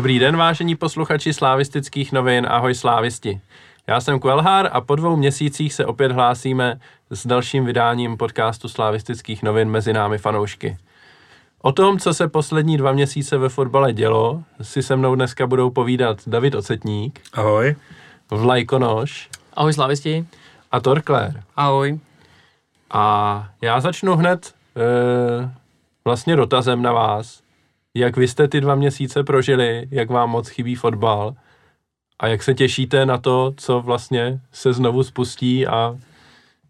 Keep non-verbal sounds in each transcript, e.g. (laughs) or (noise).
Dobrý den, vážení posluchači slávistických novin, ahoj slávisti. Já jsem Kvelhár a po dvou měsících se opět hlásíme s dalším vydáním podcastu slávistických novin mezi námi fanoušky. O tom, co se poslední dva měsíce ve fotbale dělo, si se mnou dneska budou povídat David Ocetník. Ahoj. Vlajkonoš. Ahoj slávisti. A Torkler. Ahoj. A já začnu hned e, vlastně dotazem na vás. Jak vy jste ty dva měsíce prožili, jak vám moc chybí fotbal a jak se těšíte na to, co vlastně se znovu spustí a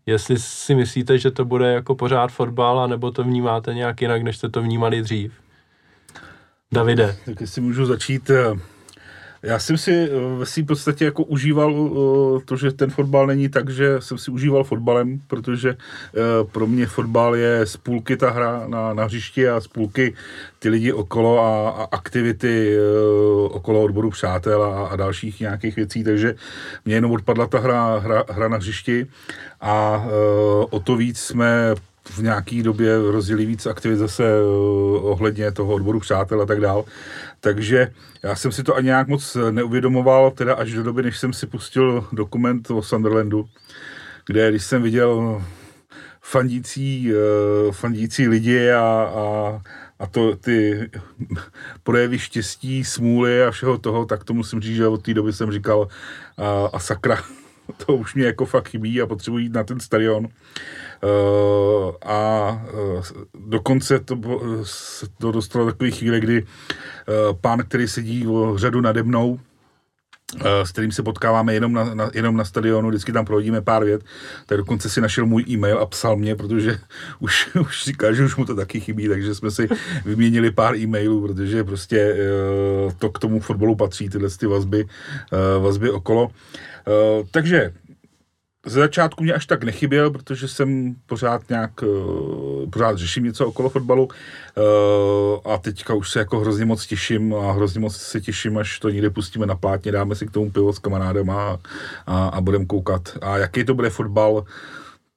jestli si myslíte, že to bude jako pořád fotbal, anebo to vnímáte nějak jinak, než jste to vnímali dřív. Davide. Tak jestli můžu začít, eh, já jsem si eh, ve svým podstatě jako užíval eh, to, že ten fotbal není tak, že jsem si užíval fotbalem, protože pro mě fotbal je z půlky ta hra na, na hřišti a z půlky ty lidi okolo a, a aktivity okolo odboru přátel a, a dalších nějakých věcí, takže mě jenom odpadla ta hra, hra, hra na hřišti a o to víc jsme v nějaký době rozdělí víc aktivit zase ohledně toho odboru přátel a tak dál. Takže já jsem si to ani nějak moc neuvědomoval, teda až do doby, než jsem si pustil dokument o Sunderlandu, kde když jsem viděl fandící, uh, fandící lidi a, a, a to ty projevy štěstí, smůly a všeho toho, tak to musím říct, že od té doby jsem říkal a, a sakra, (laughs) to už mě jako fakt chybí a potřebuji jít na ten stadion. Uh, a uh, dokonce to, to dostalo takové chvíle, kdy uh, pán, který sedí v řadu nade mnou, s kterým se potkáváme jenom na, na, jenom na stadionu, vždycky tam prohodíme pár vět, tak dokonce si našel můj e-mail a psal mě, protože (laughs) už, už říká, že už mu to taky chybí, takže jsme si vyměnili pár e-mailů, protože prostě to k tomu fotbalu patří, tyhle ty vazby, vazby okolo. Takže ze začátku mě až tak nechyběl, protože jsem pořád nějak, uh, pořád řeším něco okolo fotbalu uh, a teďka už se jako hrozně moc těším a hrozně moc se těším, až to někde pustíme na plátně, dáme si k tomu pivo s kamarádem a, a, a budeme koukat. A jaký to bude fotbal,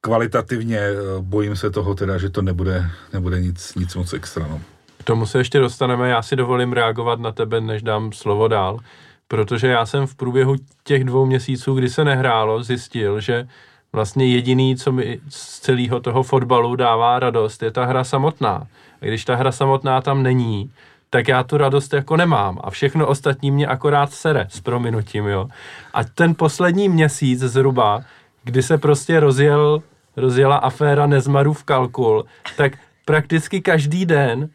kvalitativně uh, bojím se toho teda, že to nebude, nebude nic, nic moc extra. No. K tomu se ještě dostaneme, já si dovolím reagovat na tebe, než dám slovo dál protože já jsem v průběhu těch dvou měsíců, kdy se nehrálo, zjistil, že vlastně jediný, co mi z celého toho fotbalu dává radost, je ta hra samotná. A když ta hra samotná tam není, tak já tu radost jako nemám a všechno ostatní mě akorát sere s prominutím, jo. A ten poslední měsíc zhruba, kdy se prostě rozjel, rozjela aféra Nezmarův kalkul, tak prakticky každý den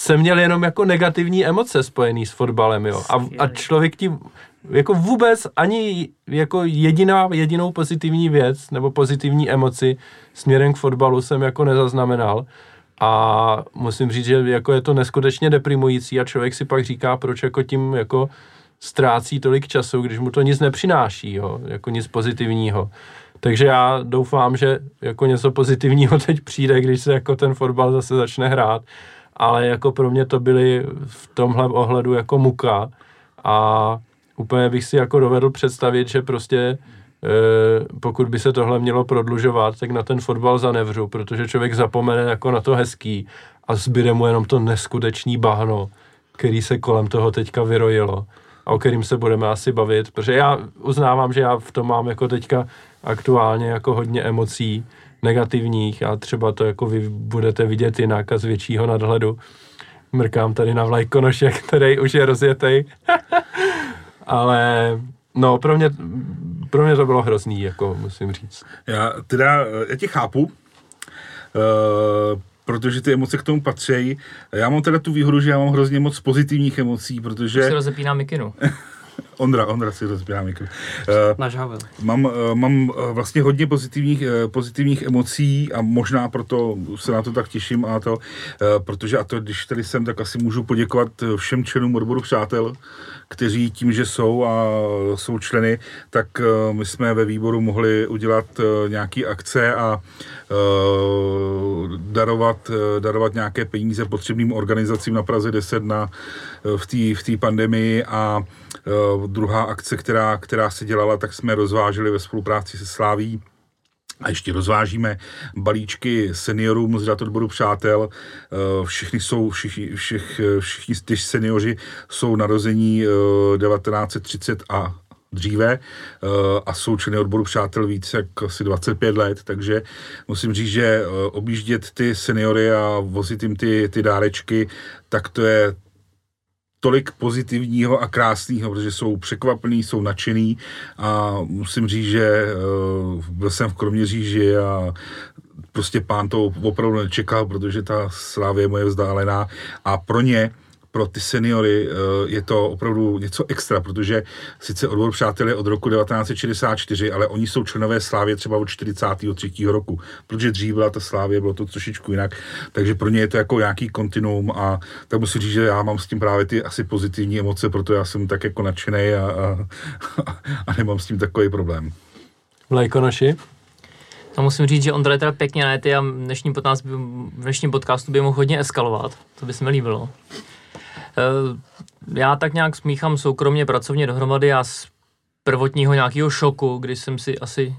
jsem měl jenom jako negativní emoce spojený s fotbalem, jo. A, a člověk ti jako vůbec ani jako jediná, jedinou pozitivní věc nebo pozitivní emoci směrem k fotbalu jsem jako nezaznamenal. A musím říct, že jako je to neskutečně deprimující a člověk si pak říká, proč jako tím jako ztrácí tolik času, když mu to nic nepřináší, jo, jako nic pozitivního. Takže já doufám, že jako něco pozitivního (laughs) teď přijde, když se jako ten fotbal zase začne hrát ale jako pro mě to byly v tomhle ohledu jako muka. A úplně bych si jako dovedl představit, že prostě e, pokud by se tohle mělo prodlužovat, tak na ten fotbal zanevřu, protože člověk zapomene jako na to hezký a zbyde mu jenom to neskutečný bahno, který se kolem toho teďka vyrojilo a o kterým se budeme asi bavit, protože já uznávám, že já v tom mám jako teďka aktuálně jako hodně emocí, negativních a třeba to jako vy budete vidět jinak a z většího nadhledu. Mrkám tady na vlajkonoše, který už je rozjetej. (laughs) Ale no, pro mě, pro mě to bylo hrozný, jako musím říct. Já teda, já tě chápu, uh, protože ty emoce k tomu patří. Já mám teda tu výhodu, že já mám hrozně moc pozitivních emocí, protože... To se rozepíná mikinu. (laughs) (laughs) Ondra, Ondra si rozbírá mikro. Uh, Náš Havel. Mám, uh, mám uh, vlastně hodně pozitivních, uh, pozitivních emocí a možná proto se na to tak těším a to, uh, protože a to, když tady jsem, tak asi můžu poděkovat všem členům odboru přátel, kteří tím, že jsou a jsou členy, tak uh, my jsme ve výboru mohli udělat uh, nějaký akce a uh, darovat, uh, darovat nějaké peníze potřebným organizacím na Praze 10 na, uh, v té v pandemii a uh, druhá akce, která, která se dělala, tak jsme rozváželi ve spolupráci se Sláví a ještě rozvážíme balíčky seniorům z odboru přátel. Eh, všichni jsou, všichni, všich, všichni ty seniori jsou narození 1930 eh, a dříve eh, a jsou členy odboru přátel víc jak asi 25 let, takže musím říct, že objíždět ty seniory a vozit jim ty, ty dárečky, tak to je tolik pozitivního a krásného, protože jsou překvapení, jsou nadšený a musím říct, že uh, byl jsem v Kroměříži a prostě pán to opravdu nečekal, protože ta slávě je moje vzdálená a pro ně pro ty seniory eh, je to opravdu něco extra, protože sice odbor přátel je od roku 1964, ale oni jsou členové Slávě třeba od 43. roku, protože dřív byla ta Slávě, bylo to trošičku jinak, takže pro ně je to jako nějaký kontinuum a tak musím říct, že já mám s tím právě ty asi pozitivní emoce, proto já jsem tak jako nadšený a, a, a nemám s tím takový problém. Vlajkonoši? No musím říct, že Ondra je teda pěkně najety a v dnešním, podcast, v dnešním podcastu by mohl hodně eskalovat. To by se mi líbilo. Eh, já tak nějak smíchám soukromně, pracovně dohromady a z prvotního nějakého šoku, kdy jsem si asi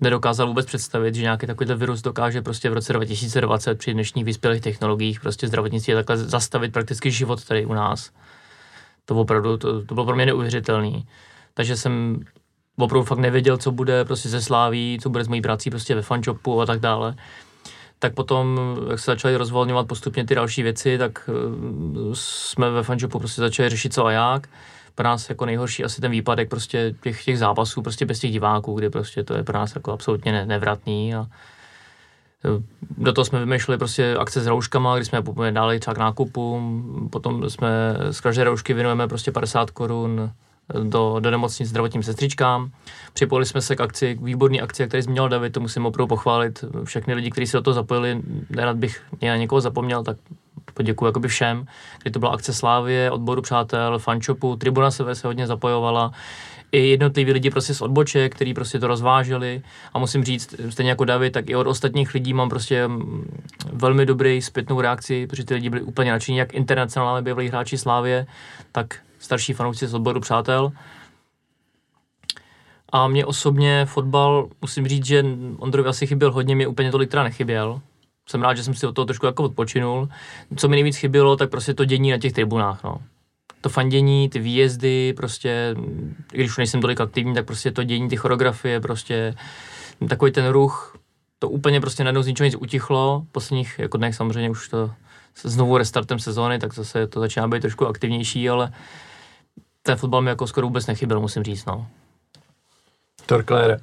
nedokázal vůbec představit, že nějaký takový virus dokáže prostě v roce 2020 při dnešních vyspělých technologiích prostě zdravotnictví takhle zastavit prakticky život tady u nás. To opravdu, to, to bylo pro mě neuvěřitelný. Takže jsem opravdu fakt nevěděl, co bude prostě ze Sláví, co bude s mojí prací prostě ve fanshopu a tak dále tak potom, jak se začaly rozvolňovat postupně ty další věci, tak eh, jsme ve fanshopu prostě začali řešit co a jak. Pro nás jako nejhorší asi ten výpadek prostě těch, těch zápasů prostě bez těch diváků, kdy prostě to je pro nás jako absolutně ne, nevratný a eh, do toho jsme vymýšleli prostě akce s rouškama, kdy jsme dali třeba k nákupu, potom jsme z každé roušky věnujeme prostě 50 korun do, do nemocnic zdravotním sestřičkám. Připojili jsme se k akci, k výborné akci, tady zmínil David, to musím opravdu pochválit. Všechny lidi, kteří se do toho zapojili, nerad bych na někoho zapomněl, tak poděkuji jakoby všem, kdy to byla akce Slávie, odboru přátel, fanshopu, Tribuna se se hodně zapojovala, i jednotliví lidi prostě z odboček, kteří prostě to rozváželi a musím říct, stejně jako David, tak i od ostatních lidí mám prostě mm, velmi dobrý zpětnou reakci, protože ty lidi byli úplně nadšení, jak internacionálně bývalí hráči Slávě, tak starší fanoušci z odboru přátel. A mě osobně fotbal, musím říct, že Ondrovi asi chyběl hodně, mě úplně tolik teda nechyběl. Jsem rád, že jsem si od toho trošku jako odpočinul. Co mi nejvíc chybělo, tak prostě to dění na těch tribunách, no. To fandění, ty výjezdy, prostě, když už nejsem tolik aktivní, tak prostě to dění, ty choreografie, prostě takový ten ruch, to úplně prostě najednou z ničeho nic utichlo. Posledních jako dnech samozřejmě už to znovu restartem sezóny, tak zase to začíná být trošku aktivnější, ale ten fotbal mi jako skoro vůbec nechyběl, musím říct, no. Torklére.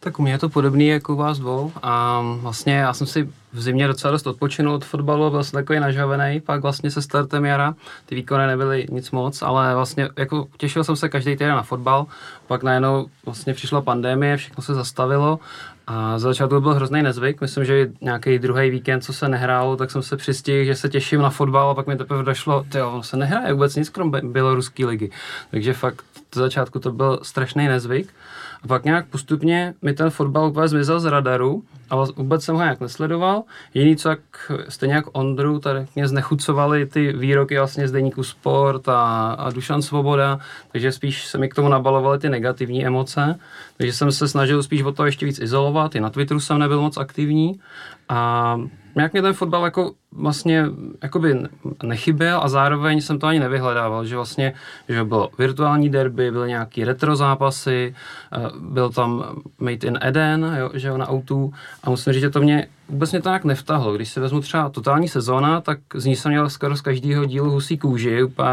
Tak u mě je to podobný jako u vás dvou a vlastně já jsem si v zimě docela dost odpočinul od fotbalu, byl jsem takový nažavený, pak vlastně se startem jara ty výkony nebyly nic moc, ale vlastně jako těšil jsem se každý týden na fotbal, pak najednou vlastně přišla pandemie, všechno se zastavilo a za začátku byl hrozný nezvyk, myslím, že nějaký druhý víkend, co se nehrálo, tak jsem se přistihl, že se těším na fotbal a pak mi teprve došlo, ty ono se nehraje vůbec nic krom běloruské ligy. Takže fakt za začátku to byl strašný nezvyk. A pak nějak postupně mi ten fotbal úplně zmizel z radaru a vůbec jsem ho nějak nesledoval. Jiný, co jak, stejně jak Ondru, tady mě znechucovali ty výroky vlastně z deníku Sport a, a Dušan Svoboda, takže spíš se mi k tomu nabalovaly ty negativní emoce. Takže jsem se snažil spíš o to ještě víc izolovat, i na Twitteru jsem nebyl moc aktivní a nějak mě ten fotbal jako vlastně jakoby nechyběl a zároveň jsem to ani nevyhledával, že vlastně, že bylo virtuální derby, byly nějaký retro zápasy, eh, byl tam Made in Eden, jo, že jo, na autu. A musím říct, že to mě vůbec mě to nějak nevtahlo. Když si vezmu třeba totální sezóna, tak z ní jsem měl skoro z každého dílu husí kůži, úplně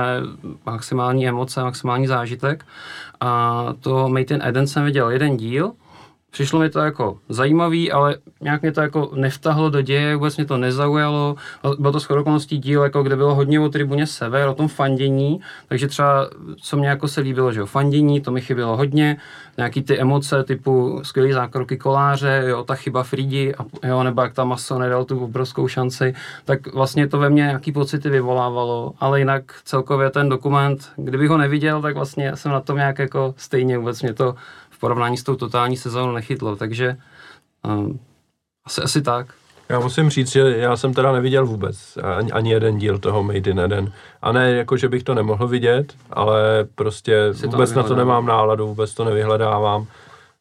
maximální emoce, maximální zážitek. A to Made in Eden jsem viděl jeden díl, Přišlo mi to jako zajímavý, ale nějak mě to jako nevtahlo do děje, vůbec mě to nezaujalo. Bylo to skoro okolností díl, jako kde bylo hodně o tribuně Sever, o tom fandění, takže třeba, co mě jako se líbilo, že o fandění, to mi chybělo hodně, nějaký ty emoce typu skvělý zákroky koláře, jo, ta chyba Fridi, a, jo, nebo jak tam Maso nedal tu obrovskou šanci, tak vlastně to ve mně nějaký pocity vyvolávalo, ale jinak celkově ten dokument, kdybych ho neviděl, tak vlastně jsem na tom nějak jako stejně vůbec mě to porovnání s tou totální sezónou nechytlo, takže um, asi, asi tak. Já musím říct, že já jsem teda neviděl vůbec ani, ani jeden díl toho Made in Eden. A ne jako, že bych to nemohl vidět, ale prostě Jsi vůbec to na to nemám náladu, vůbec to nevyhledávám.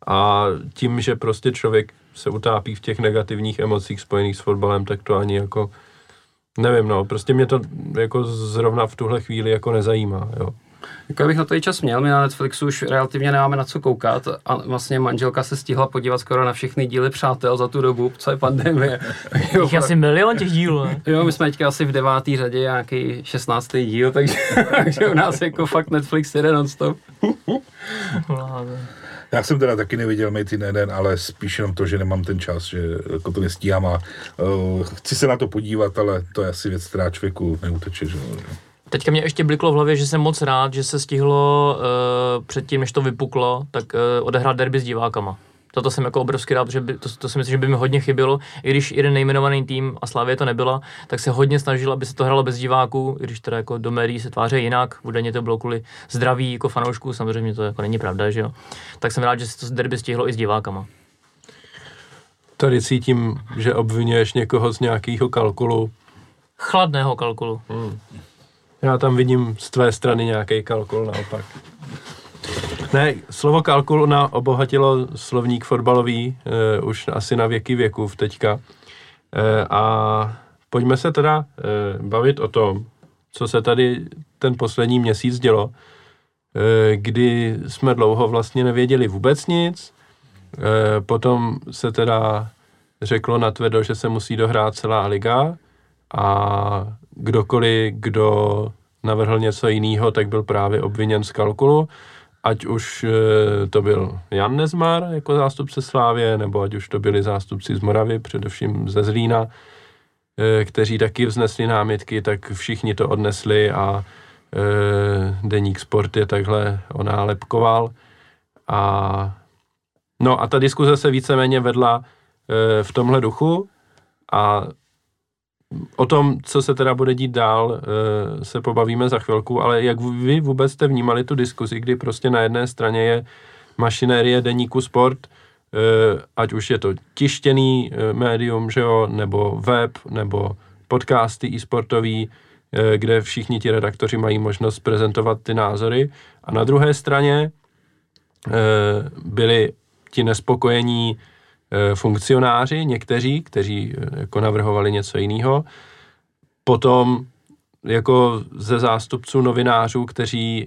A tím, že prostě člověk se utápí v těch negativních emocích spojených s fotbalem, tak to ani jako, nevím no, prostě mě to jako zrovna v tuhle chvíli jako nezajímá, jo. Jako bych na to i čas měl, my na Netflixu už relativně nemáme na co koukat a vlastně manželka se stihla podívat skoro na všechny díly Přátel za tu dobu, co je pandemie. jo, (laughs) Jich asi milion těch dílů, ne? Jo, my jsme teďka asi v devátý řadě, nějaký 16. díl, takže, (laughs) takže u nás jako fakt Netflix jede non-stop. (laughs) Já jsem teda taky neviděl Made in Eden, ale spíš jenom to, že nemám ten čas, že jako to nestíhám a uh, chci se na to podívat, ale to je asi věc, která člověku neuteče. Že? Teďka mě ještě bliklo v hlavě, že jsem moc rád, že se stihlo uh, předtím, než to vypuklo, tak uh, odehrát derby s divákama. Toto jsem jako obrovský rád, že by, to, to si myslím, že by mi hodně chybělo. I když jeden nejmenovaný tým, a Slávě to nebyla, tak se hodně snažil, aby se to hralo bez diváků, i když teda jako do médií se tváří jinak. Údajně to bylo kvůli zdraví jako fanoušků, samozřejmě to jako není pravda, že jo. Tak jsem rád, že se to derby stihlo i s divákama. Tady cítím, že obvinuješ někoho z nějakého kalkulu. Chladného kalkulu. Hmm. Já tam vidím z tvé strany nějaký kalkul naopak. Ne, slovo kalkul na obohatilo slovník fotbalový uh, už asi na věky věků teďka. Uh, a pojďme se teda uh, bavit o tom, co se tady ten poslední měsíc dělo, uh, kdy jsme dlouho vlastně nevěděli vůbec nic. Uh, potom se teda řeklo na tvedo, že se musí dohrát celá liga a kdokoliv, kdo navrhl něco jiného, tak byl právě obviněn z kalkulu ať už eh, to byl Jan Nezmar jako zástupce Slávě, nebo ať už to byli zástupci z Moravy, především ze Zlína, eh, kteří taky vznesli námitky, tak všichni to odnesli a eh, Deník Sport je takhle onálepkoval. A, no a ta diskuze se víceméně vedla v tomhle duchu a O tom, co se teda bude dít dál, eh, se pobavíme za chvilku, ale jak vy vůbec jste vnímali tu diskuzi, kdy prostě na jedné straně je mašinérie deníku sport, eh, ať už je to tištěný eh, médium, že jo, nebo web, nebo podcasty e-sportový, kde všichni ti redaktoři mají možnost prezentovat ty názory. A na druhé straně byli ti nespokojení funkcionáři, někteří, kteří eh, jako navrhovali něco jiného. Potom jako ze zástupců novinářů, kteří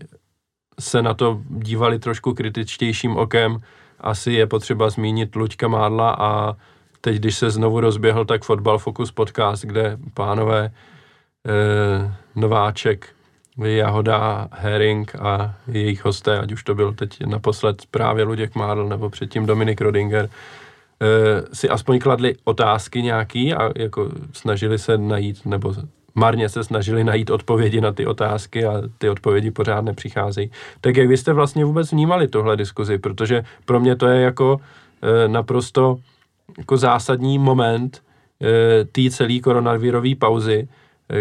se na to dívali trošku kritičtějším okem, asi je potřeba zmínit Luďka Mádla a teď, když se znovu rozběhl, tak Fotbal Focus podcast, kde pánové eh, Nováček, Jahoda, Herring a jejich hosté, ať už to byl teď naposled právě Luděk Mádl nebo předtím Dominik Rodinger, Eh, si aspoň kladli otázky nějaký a jako snažili se najít, nebo marně se snažili najít odpovědi na ty otázky a ty odpovědi pořád nepřicházejí. Tak jak vy jste vlastně vůbec vnímali tohle diskuzi? Protože pro mě to je jako e, naprosto jako zásadní moment e, té celé koronavirové pauzy,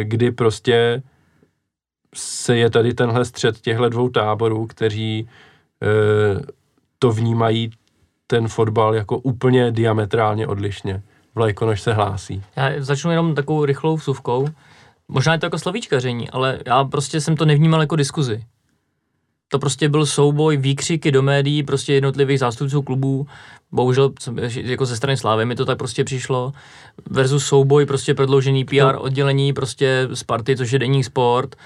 kdy prostě se je tady tenhle střed těchto dvou táborů, kteří e, to vnímají ten fotbal jako úplně diametrálně odlišně. Vlajkonož se hlásí. Já začnu jenom takovou rychlou vsuvkou. Možná je to jako slovíčkaření, ale já prostě jsem to nevnímal jako diskuzi. To prostě byl souboj, výkřiky do médií, prostě jednotlivých zástupců klubů, bohužel jako ze strany Slávy mi to tak prostě přišlo, versus souboj, prostě prodloužený PR oddělení, prostě Sparty, což je denní sport,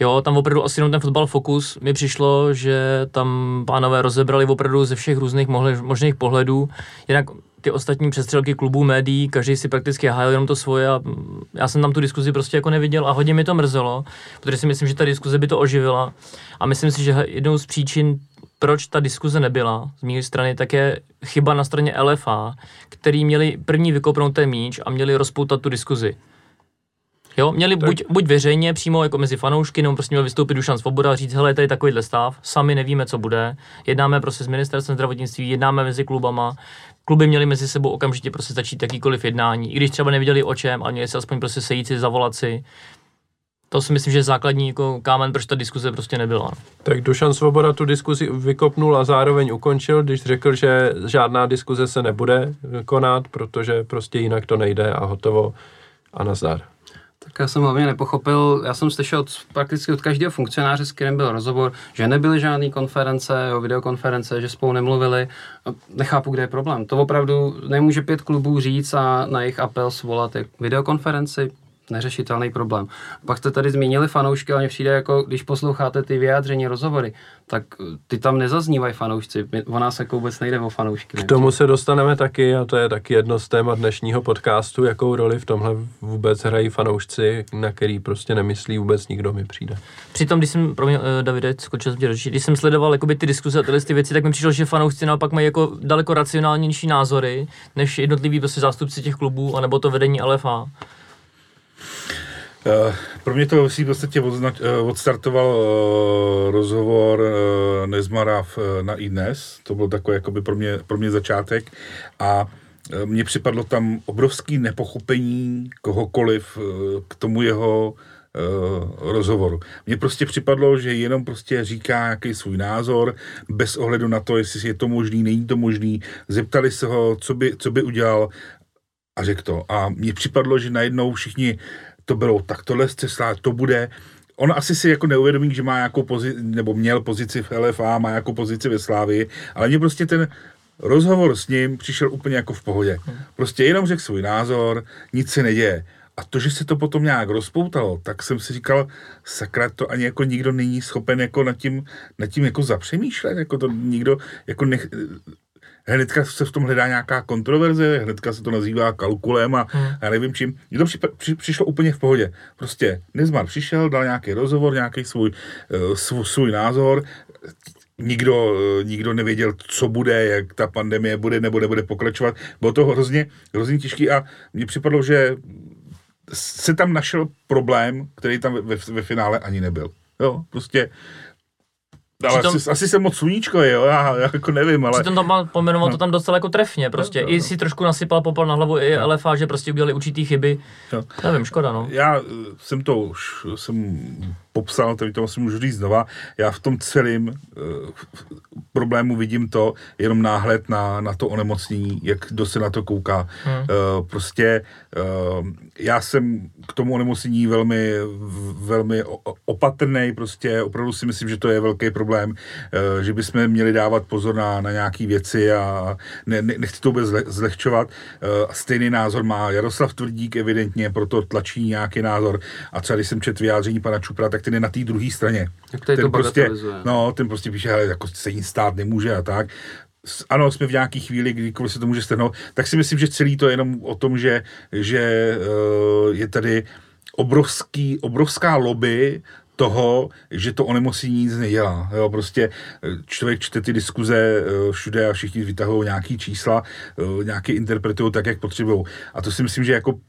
Jo, tam opravdu asi jenom ten fotbal fokus mi přišlo, že tam pánové rozebrali opravdu ze všech různých možných pohledů. Jinak ty ostatní přestřelky klubů, médií, každý si prakticky hájil jenom to svoje a já jsem tam tu diskuzi prostě jako neviděl a hodně mi to mrzelo, protože si myslím, že ta diskuze by to oživila a myslím si, že jednou z příčin proč ta diskuze nebyla z mé strany, tak je chyba na straně LFA, který měli první vykopnout ten míč a měli rozpoutat tu diskuzi. Jo, měli tak. buď, buď veřejně, přímo jako mezi fanoušky, nebo prostě měl vystoupit Dušan Svoboda a říct, hele, tady takovýhle stav, sami nevíme, co bude, jednáme prostě s ministerstvem zdravotnictví, jednáme mezi klubama, kluby měli mezi sebou okamžitě prostě začít jakýkoliv jednání, i když třeba neviděli o čem, ale měli se aspoň prostě sejít si, zavolat si. To si myslím, že je základní jako kámen, proč ta diskuze prostě nebyla. Tak Dušan Svoboda tu diskuzi vykopnul a zároveň ukončil, když řekl, že žádná diskuze se nebude konat, protože prostě jinak to nejde a hotovo a nazdar já jsem hlavně nepochopil, já jsem slyšel od, prakticky od každého funkcionáře, s kterým byl rozhovor, že nebyly žádné konference, jo, videokonference, že spolu nemluvili. No, nechápu, kde je problém. To opravdu nemůže pět klubů říct a na jejich apel svolat videokonferenci, neřešitelný problém. Pak jste tady zmínili fanoušky, ale mně přijde jako, když posloucháte ty vyjádření, rozhovory, tak eh, ty tam nezaznívají fanoušci. O nás jako vůbec nejde o fanoušky. K tomu se dostaneme taky a to je taky jedno z témat dnešního podcastu, jakou roli v tomhle vůbec hrají fanoušci, na který prostě nemyslí vůbec nikdo mi přijde. Přitom, když jsem, pro mě, eh, Davide, skočil jsem tě když jsem sledoval jakoby, ty diskuse a tyhle ty věci, tak mi přišlo, že fanoušci naopak mají jako daleko racionálnější názory, než jednotliví prostě zástupci těch klubů, anebo to vedení LFA. Uh, pro mě to v podstatě uh, odstartoval uh, rozhovor Nezmara v, uh, na iDnes. To byl takový jakoby pro mě, pro mě začátek. A mně připadlo tam obrovský nepochopení kohokoliv k tomu jeho rozhovoru. Mně prostě připadlo, že jenom prostě říká nějaký svůj názor, bez ohledu na to, jestli je to možný, není to možný. Zeptali se ho, co by, co by udělal a řekl to. A mně připadlo, že najednou všichni to bylo tak tohle zcela, to bude, on asi si jako neuvědomí, že má nějakou pozici, nebo měl pozici v LFA, má nějakou pozici ve Slávii, ale mě prostě ten rozhovor s ním přišel úplně jako v pohodě. Prostě jenom řekl svůj názor, nic se neděje. A to, že se to potom nějak rozpoutalo, tak jsem si říkal, sakra, to ani jako nikdo není schopen jako nad tím, nad tím jako zapřemýšlet, jako to nikdo jako nech, hnedka se v tom hledá nějaká kontroverze, hnedka se to nazývá kalkulem a hmm. já nevím čím. Mně to při, při, přišlo úplně v pohodě. Prostě Nezmar přišel, dal nějaký rozhovor, nějaký svůj, uh, svůj, svůj názor, nikdo, uh, nikdo nevěděl, co bude, jak ta pandemie bude nebo nebude pokračovat. Bylo to hrozně, hrozně těžký a mně připadlo, že se tam našel problém, který tam ve, ve finále ani nebyl. Jo, prostě ale Přitom, asi, asi jsem moc sluníčko, jo, já, já jako nevím, ale... Přitom tam pomenoval no. to tam docela jako trefně, prostě. No, no, I si trošku nasypal popel na hlavu i no. LFA, že prostě udělali určitý chyby. No. Nevím, škoda, no. Já eh, jsem to už, jsem popsal, tady to asi můžu říct znova, já v tom celém uh, problému vidím to, jenom náhled na, na to onemocnění, jak kdo se na to kouká. Hmm. Uh, prostě uh, já jsem k tomu onemocnění velmi, velmi opatrný, prostě opravdu si myslím, že to je velký problém, uh, že bychom měli dávat pozor na, na nějaké věci a ne, ne, nechci to vůbec zle, zlehčovat. Uh, stejný názor má Jaroslav Tvrdík evidentně, proto tlačí nějaký názor. A třeba když jsem četl vyjádření pana Čupra, tak ten je na té druhé straně. Jak ten to prostě, no, ten prostě píše, ale jako se jí stát nemůže a tak. Ano, jsme v nějaké chvíli, kdykoliv se to může stanout, tak si myslím, že celý to je jenom o tom, že, že uh, je tady obrovský, obrovská lobby toho, že to onemocnění nic nedělá. Jo, prostě eh, člověk čte ty diskuze eh, všude a všichni vytahují nějaký čísla, nějaký interpretují tak, jak potřebují. A to si myslím, že jako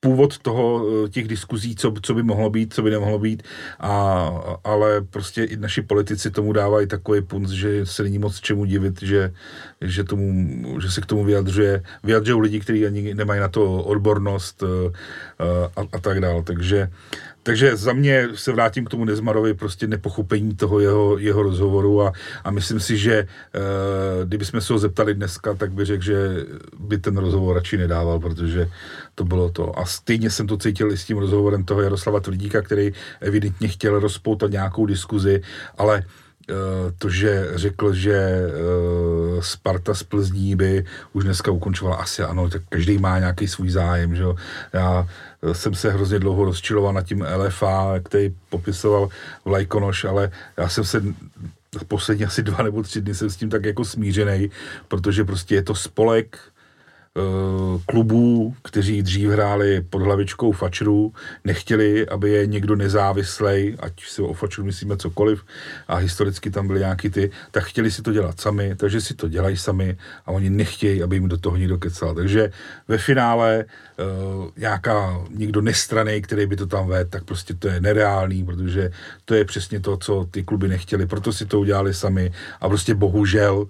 původ toho, eh, těch diskuzí, co, co by mohlo být, co by nemohlo být, a, ale prostě i naši politici tomu dávají takový punc, že se není moc čemu divit, že, že, tomu, že se k tomu vyjadřuje, vyjadřují lidi, kteří ani nemají na to odbornost eh, eh, a, a tak dále. Takže takže za mě se vrátím k tomu Nezmarovi, prostě nepochopení toho jeho, jeho rozhovoru a, a myslím si, že e, kdybychom se ho zeptali dneska, tak by řekl, že by ten rozhovor radši nedával, protože to bylo to. A stejně jsem to cítil i s tím rozhovorem toho Jaroslava Tvrdíka, který evidentně chtěl rozpoutat nějakou diskuzi, ale Eh, to, že řekl, že eh, Sparta z Plzní by už dneska ukončovala asi ano, tak každý má nějaký svůj zájem, že jo. Já eh, jsem se hrozně dlouho rozčiloval nad tím LFA, který popisoval Vlajkonoš, ale já jsem se poslední asi dva nebo tři dny jsem s tím tak jako smířený, protože prostě je to spolek, Eh, klubů, kteří dřív hráli pod hlavičkou fačrů, nechtěli, aby je někdo nezávislej, ať si o fačru myslíme cokoliv, a historicky tam byly nějaký ty, tak chtěli si to dělat sami, takže si to dělají sami a oni nechtějí, aby jim do toho někdo kecal. Takže ve finále uh, nějaká někdo nestraný, který by to tam vedl, tak prostě to je nereálný, protože to je přesně to, co ty kluby nechtěli, proto si to udělali sami a prostě bohužel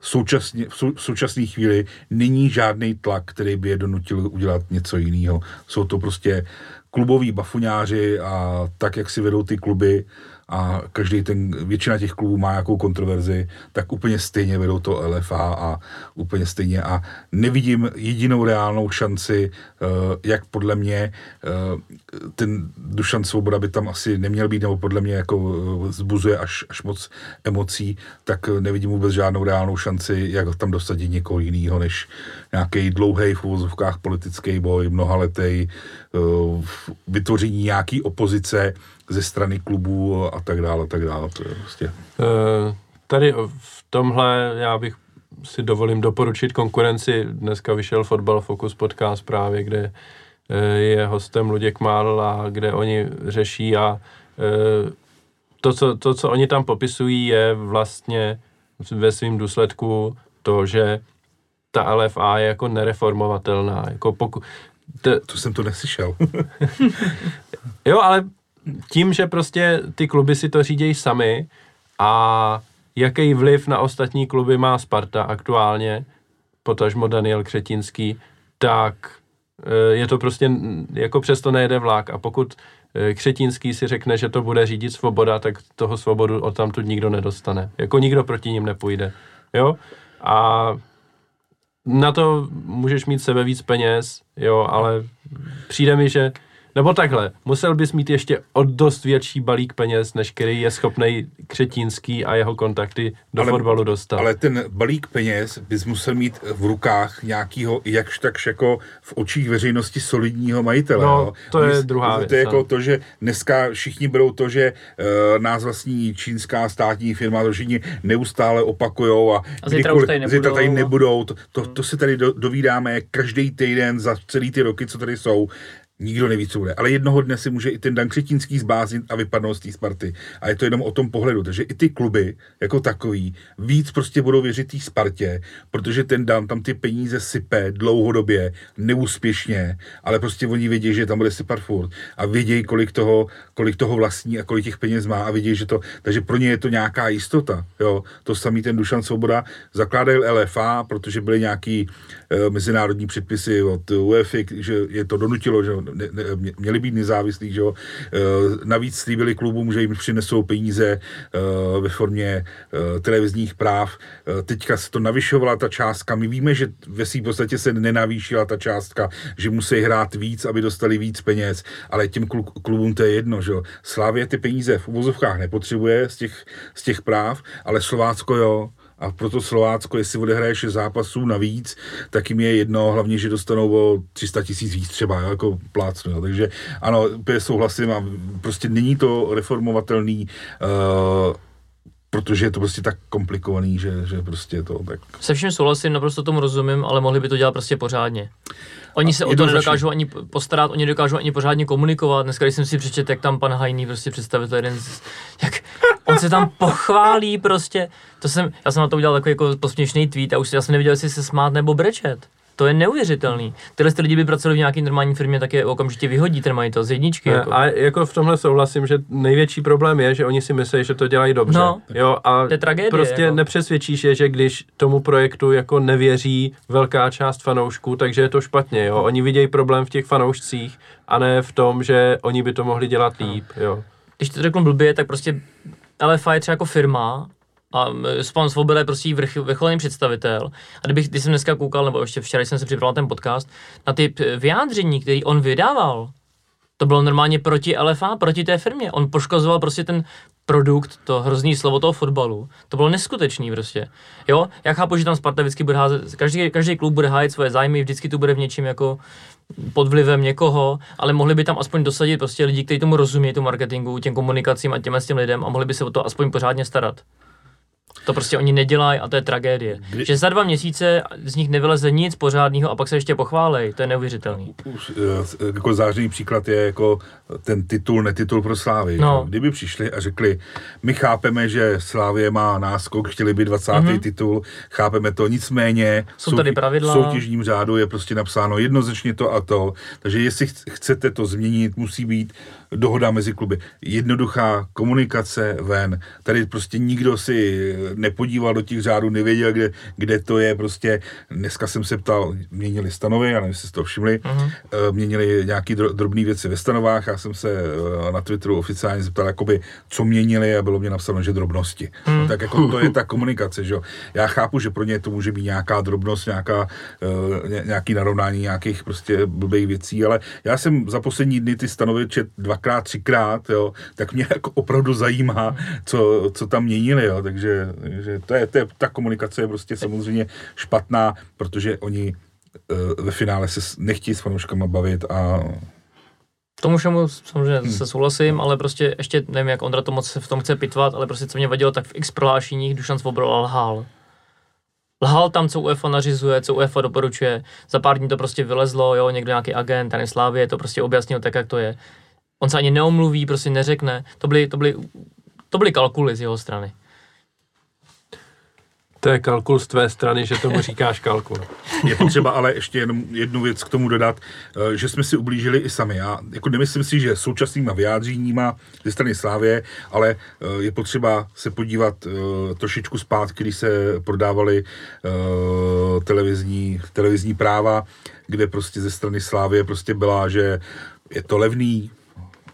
současně, v, sou, v současné chvíli není žádný tlak, který by je donutil udělat něco jiného. Jsou to prostě kluboví bafuňáři a tak, jak si vedou ty kluby, a každý ten, většina těch klubů má nějakou kontroverzi, tak úplně stejně vedou to LFA a úplně stejně a nevidím jedinou reálnou šanci, jak podle mě eh, ten Dušan Svoboda by tam asi neměl být, nebo podle mě jako eh, zbuzuje až, až moc emocí, tak nevidím vůbec žádnou reálnou šanci, jak tam dosadit někoho jiného, než nějaký dlouhý v uvozovkách politický boj, mnohaletý, vytvoření nějaký opozice, ze strany klubů a tak dále, a tak dále. To je prostě. Tady v tomhle já bych si dovolím doporučit konkurenci. Dneska vyšel Fotbal Focus podcast právě, kde eh, je hostem Luděk Mál a kde oni řeší a eh, to co, to, co oni tam popisují, je vlastně ve svém důsledku to, že ta LFA je jako nereformovatelná. Jako poku, to, to jsem to neslyšel. (laughs) jo, ale tím, že prostě ty kluby si to řídějí sami a jaký vliv na ostatní kluby má Sparta aktuálně, potažmo Daniel Křetinský, tak eh, je to prostě, jako přesto nejede vlak a pokud eh, Křetínský si řekne, že to bude řídit svoboda, tak toho svobodu od tamtud nikdo nedostane. Jako nikdo proti ním nepůjde. Jo? A na to můžeš mít sebe víc peněz, jo, ale přijde mi, že nebo takhle, musel bys mít ještě o dost větší balík peněz, než který je schopný Křetínský a jeho kontakty do ale, fotbalu dostat. Ale ten balík peněz bys musel mít v rukách nějakého, jakž takž jako v očích veřejnosti solidního majitele. No, to je druhá věc. To je jako to, že dneska všichni berou to, že uh, nás vlastní čínská státní firma, to všichni neustále opakujou a, a zítra, už tady nebudou, zítra tady nebudou. To, to, to si tady do, dovídáme každý týden za celý ty roky, co tady jsou. Nikdo neví, co bude. Ale jednoho dne si může i ten Dan Křetínský zbáznit a vypadnout z té Sparty. A je to jenom o tom pohledu. Takže i ty kluby jako takový víc prostě budou věřit té Spartě, protože ten Dan tam ty peníze sype dlouhodobě, neúspěšně, ale prostě oni vědí, že tam bude sypat furt. A vědějí, kolik toho, kolik toho vlastní a kolik těch peněz má a vědí, že to. Takže pro ně je to nějaká jistota. Jo. To samý ten Dušan Svoboda zakládal LFA, protože byly nějaký e, mezinárodní předpisy od UEFA, že je to donutilo, že ne, ne, měli být nezávislí, že jo. E, navíc slíbili klubům, že jim přinesou peníze e, ve formě e, televizních práv. Teďka se to navyšovala ta částka. My víme, že ve svým podstatě se nenavýšila ta částka, že musí hrát víc, aby dostali víc peněz, ale těm klubům to je jedno, že jo. Slávě ty peníze v uvozovkách nepotřebuje z těch, z těch práv, ale Slovácko jo a proto Slovácko, jestli odehraje 6 zápasů navíc, tak jim je jedno, hlavně, že dostanou o 300 tisíc víc třeba, jo, jako plácnu, jo. takže ano, souhlasím a prostě není to reformovatelný, uh, protože je to prostě tak komplikovaný, že, že prostě to tak... Se vším souhlasím, naprosto tomu rozumím, ale mohli by to dělat prostě pořádně. Oni se o to nedokážou ani postarat, oni dokážou ani pořádně komunikovat. Dneska, když jsem si přečetl, jak tam pan Hajný prostě představil jeden z, jak on se tam pochválí prostě. To jsem, já jsem na to udělal takový jako posměšný tweet a už já jsem neviděl, jestli se smát nebo brečet. To je neuvěřitelný. Tyhle ty lidi by pracovali v nějaké normální firmě, tak je okamžitě vyhodí ten majitel z jedničky. Jako. A jako v tomhle souhlasím, že největší problém je, že oni si myslí, že to dělají dobře. No, jo, a to je tragédie, prostě jako. nepřesvědčíš je, že když tomu projektu jako nevěří velká část fanoušků, takže je to špatně. Jo. Oni vidějí problém v těch fanoušcích a ne v tom, že oni by to mohli dělat líp. Jo. Když to řeknu blbě, tak prostě LFA je třeba jako firma a pan Svoboda je prostě vrch, vrcholný představitel. A kdybych, když jsem dneska koukal, nebo ještě včera jsem se připravil ten podcast, na ty vyjádření, který on vydával, to bylo normálně proti LFA, proti té firmě. On poškozoval prostě ten produkt, to hrozný slovo toho fotbalu. To bylo neskutečný prostě. Jo, já chápu, že tam Sparta vždycky bude házet, každý, každý klub bude hájit svoje zájmy, vždycky to bude v něčem jako pod vlivem někoho, ale mohli by tam aspoň dosadit prostě lidi, kteří tomu rozumí, tomu marketingu, těm komunikacím a těm s těm lidem a mohli by se o to aspoň pořádně starat. To prostě oni nedělají a to je tragédie. Kdy... Že za dva měsíce z nich nevyleze nic pořádného a pak se ještě pochválej, to je neuvěřitelný. Už, eh, jako zářný příklad je jako ten titul, netitul pro Slávy. No. Kdyby přišli a řekli, my chápeme, že Slávě má náskok, chtěli by 20. Mm-hmm. titul, chápeme to, nicméně jsou tady pravidla. v soutěžním řádu je prostě napsáno jednoznačně to a to, takže jestli chcete to změnit, musí být dohoda mezi kluby. Jednoduchá komunikace ven. Tady prostě nikdo si nepodíval do těch řádů, nevěděl, kde, kde to je, prostě dneska jsem se ptal, měnili stanovy, já nevím, jestli jste to všimli, uh-huh. měnili nějaký drobné věci ve stanovách, já jsem se na Twitteru oficiálně zeptal, jakoby, co měnili a bylo mě napsáno, že drobnosti. Uh-huh. No, tak jako to je ta komunikace, že jo. Já chápu, že pro ně to může být nějaká drobnost, nějaká, nějaký narovnání nějakých prostě blbých věcí, ale já jsem za poslední dny ty stanovy čet dvakrát, třikrát, jo, tak mě jako opravdu zajímá, co, co tam měnili, jo, takže, takže to, je, to je, ta komunikace je prostě samozřejmě špatná, protože oni uh, ve finále se nechtějí s fanouškama bavit a tomu všemu samozřejmě hmm. se souhlasím, ale prostě ještě nevím, jak Ondra to moc v tom chce pitvat, ale prostě co mě vadilo, tak v x prohlášeních Dušan Svoboda lhal. Lhal tam, co UEFA nařizuje, co UEFA doporučuje. Za pár dní to prostě vylezlo, jo, někdo nějaký agent, tady Slávě to prostě objasnil tak, jak to je. On se ani neomluví, prostě neřekne. To byly, to byly, to byly kalkuly z jeho strany. To je kalkul z tvé strany, že tomu (laughs) říkáš kalkul. Je potřeba ale ještě jenom jednu věc k tomu dodat, eh, že jsme si ublížili i sami. Já jako nemyslím si, že současnýma vyjádřeníma ze strany Slávě, ale eh, je potřeba se podívat eh, trošičku zpátky, když se prodávaly televizní, televizní práva, kde prostě ze strany Slávě prostě byla, že je to levný,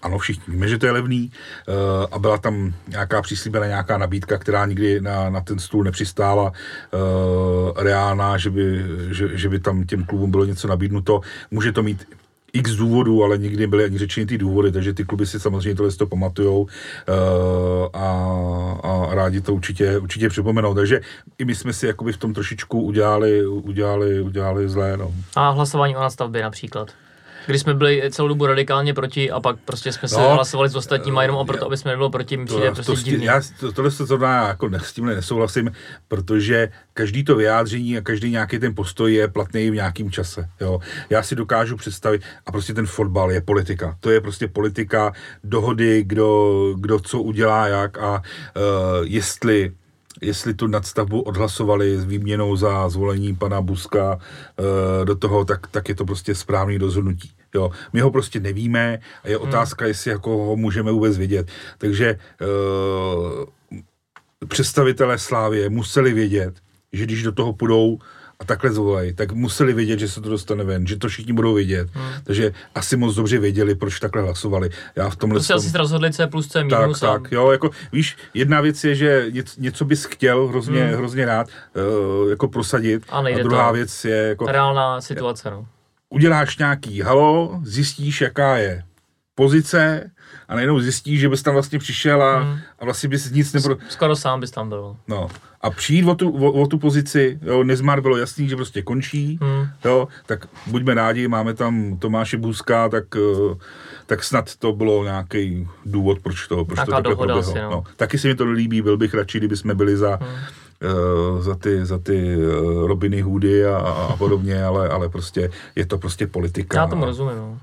ano, všichni víme, že to je levný uh, a byla tam nějaká přislíbená nějaká nabídka, která nikdy na, na ten stůl nepřistála uh, reálná, že by, že, že by tam těm klubům bylo něco nabídnuto. Může to mít x důvodů, ale nikdy byly ani řečeny ty důvody, takže ty kluby si samozřejmě tohle to pamatujou uh, a, a rádi to určitě, určitě připomenou. Takže i my jsme si jakoby v tom trošičku udělali, udělali, udělali zlé. No. A hlasování o nastavbě například? Kdy jsme byli celou dobu radikálně proti a pak prostě jsme se no, hlasovali s ostatními jenom o proto, aby jsme nebyli proti, mi přijde to, prostě to, divný. Já to, tohle se zrovna jako s tímhle nesouhlasím, protože každý to vyjádření a každý nějaký ten postoj je platný v nějakém čase. Jo. Já si dokážu představit, a prostě ten fotbal je politika. To je prostě politika dohody, kdo, kdo co udělá jak a uh, jestli jestli tu nadstavbu odhlasovali s výměnou za zvolení pana Buska e, do toho, tak, tak je to prostě správný rozhodnutí. Jo, my ho prostě nevíme a je hmm. otázka, hmm. jestli jako ho můžeme vůbec vidět. Takže e, představitelé Slávě museli vědět, že když do toho půjdou a takhle zvolají, tak museli vědět, že se to dostane ven, že to všichni budou vědět. Hmm. Takže asi moc dobře věděli, proč takhle hlasovali. Já v tomhle to si tom... asi rozhodli C plus C minus. Tak, a... tak, jo, jako víš, jedna věc je, že něco, něco bys chtěl hrozně, hmm. hrozně rád uh, jako prosadit. A, a druhá to. věc je jako... Reálná situace, no. Uděláš nějaký halo, zjistíš, jaká je pozice, a najednou zjistíš, že bys tam vlastně přišel a, hmm. a vlastně bys nic nebro... Skoro sám bys tam byl. No. A přijít o tu, o, o tu pozici, jo, Nezmar bylo jasný, že prostě končí, hmm. jo, tak buďme rádi, máme tam Tomáše Bůzka, tak, eh, tak snad to bylo nějaký důvod, proč to, proč to takhle proběhlo. Asi, no. No. Taky se mi to líbí, byl bych radši, kdyby jsme byli za, hmm. Uh, za ty, za ty uh, Robiny Hoody a, a podobně, ale, ale prostě je to prostě politika. Já tomu rozumím, no.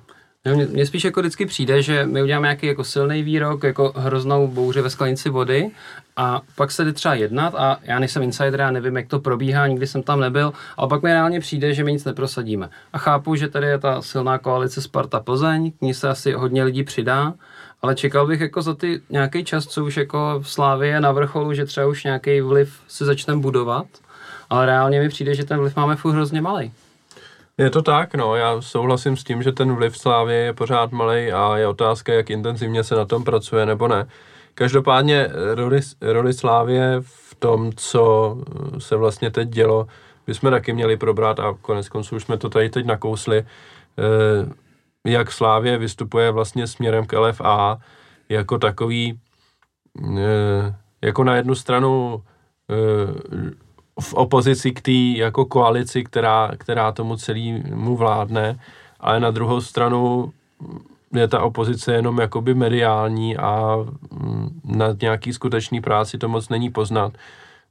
Mně spíš jako vždycky přijde, že my uděláme nějaký jako silný výrok, jako hroznou bouře ve sklenici vody a pak se jde třeba jednat a já nejsem insider, já nevím, jak to probíhá, nikdy jsem tam nebyl, ale pak mi reálně přijde, že my nic neprosadíme. A chápu, že tady je ta silná koalice Sparta Plzeň, k ní se asi hodně lidí přidá, ale čekal bych jako za ty nějaký čas, co už jako v Slávě na vrcholu, že třeba už nějaký vliv si začneme budovat, ale reálně mi přijde, že ten vliv máme furt hrozně malý. Je to tak, no, já souhlasím s tím, že ten vliv Slávě je pořád malý a je otázka, jak intenzivně se na tom pracuje nebo ne. Každopádně roli, roli Slávě v tom, co se vlastně teď dělo, bychom taky měli probrat a konec konců už jsme to tady teď nakousli, eh, jak Slávě vystupuje vlastně směrem k LFA jako takový, eh, jako na jednu stranu eh, v opozici k té jako koalici, která, která tomu celému vládne, ale na druhou stranu je ta opozice jenom jakoby mediální a mm, na nějaký skutečný práci to moc není poznat.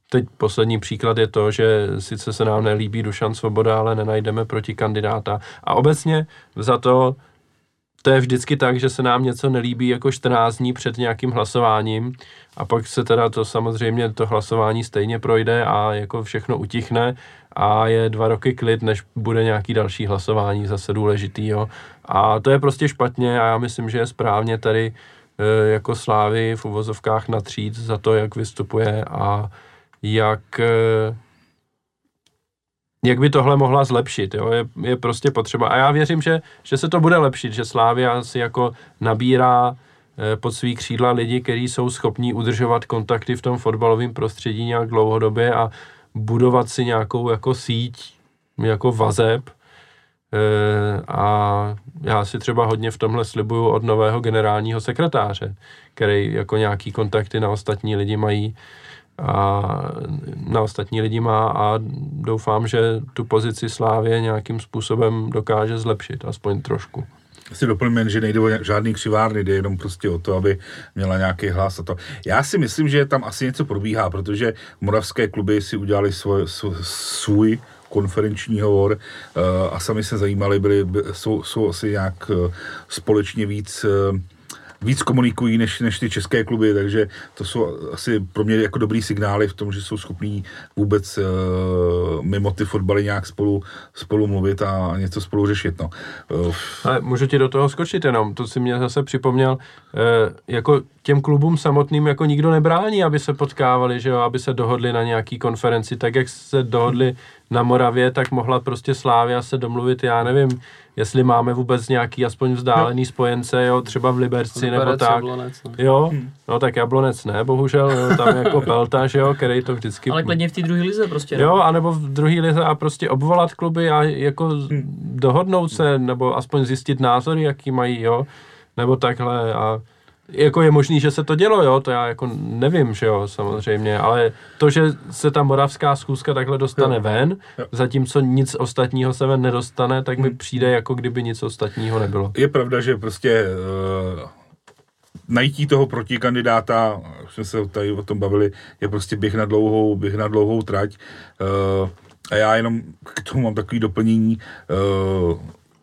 Teď poslední příklad je to, že sice se nám nelíbí Dušan Svoboda, ale nenajdeme proti kandidáta. A obecně za to to je vždycky tak, že se nám něco nelíbí jako 14 dní před nějakým hlasováním a pak se teda to samozřejmě to hlasování stejně projde a jako všechno utichne a je dva roky klid, než bude nějaký další hlasování zase důležitý, jo. A to je prostě špatně a já myslím, že je správně tady e, jako Slávy v uvozovkách natřít za to, jak vystupuje a jak, eh, jak by tohle mohla zlepšit. Jo? Je, je prostě potřeba. A já věřím, že, že se to bude lepšit, že Slávia si jako nabírá eh, pod svý křídla lidi, kteří jsou schopní udržovat kontakty v tom fotbalovém prostředí nějak dlouhodobě a budovat si nějakou jako síť, jako vazeb. E, a já si třeba hodně v tomhle slibuju od nového generálního sekretáře, který jako nějaký kontakty na ostatní lidi mají a na ostatní lidi má a doufám, že tu pozici Slávě nějakým způsobem dokáže zlepšit, aspoň trošku si doplňme, že nejde o žádný křivárny, jde jenom prostě o to, aby měla nějaký hlas a to. Já si myslím, že tam asi něco probíhá, protože moravské kluby si udělali svoj, svůj konferenční hovor uh, a sami se zajímali, byli, jsou, jsou asi nějak uh, společně víc uh, víc komunikují než, než ty české kluby, takže to jsou asi pro mě jako dobrý signály v tom, že jsou schopní vůbec uh, mimo ty fotbaly nějak spolu, spolu mluvit a něco spolu řešit. No. Uh, Ale můžu ti do toho skočit jenom, to si mě zase připomněl, uh, jako těm klubům samotným jako nikdo nebrání, aby se potkávali, že jo, aby se dohodli na nějaký konferenci, tak jak se dohodli na Moravě, tak mohla prostě Slávia se domluvit, já nevím, jestli máme vůbec nějaký aspoň vzdálený no. spojence, jo, třeba v Liberci Liberec, nebo tak. Jablonec, no. Jo, hmm. no tak Jablonec ne, bohužel, jo, tam jako (laughs) Belta, že jo, který to vždycky... Ale klidně v té druhé lize prostě. Jo, ne? anebo v druhé lize a prostě obvolat kluby a jako hmm. dohodnout se, nebo aspoň zjistit názory, jaký mají, jo, nebo takhle a jako je možný, že se to dělo, jo, to já jako nevím, že jo, samozřejmě, ale to, že se ta moravská schůzka takhle dostane jo. ven, jo. zatímco nic ostatního se ven nedostane, tak mi hmm. přijde, jako kdyby nic ostatního nebylo. Je pravda, že prostě uh, najítí toho protikandidáta, už jsme se tady o tom bavili, je prostě běh na dlouhou, běh na dlouhou trať. Uh, a já jenom k tomu mám takový doplnění. Uh,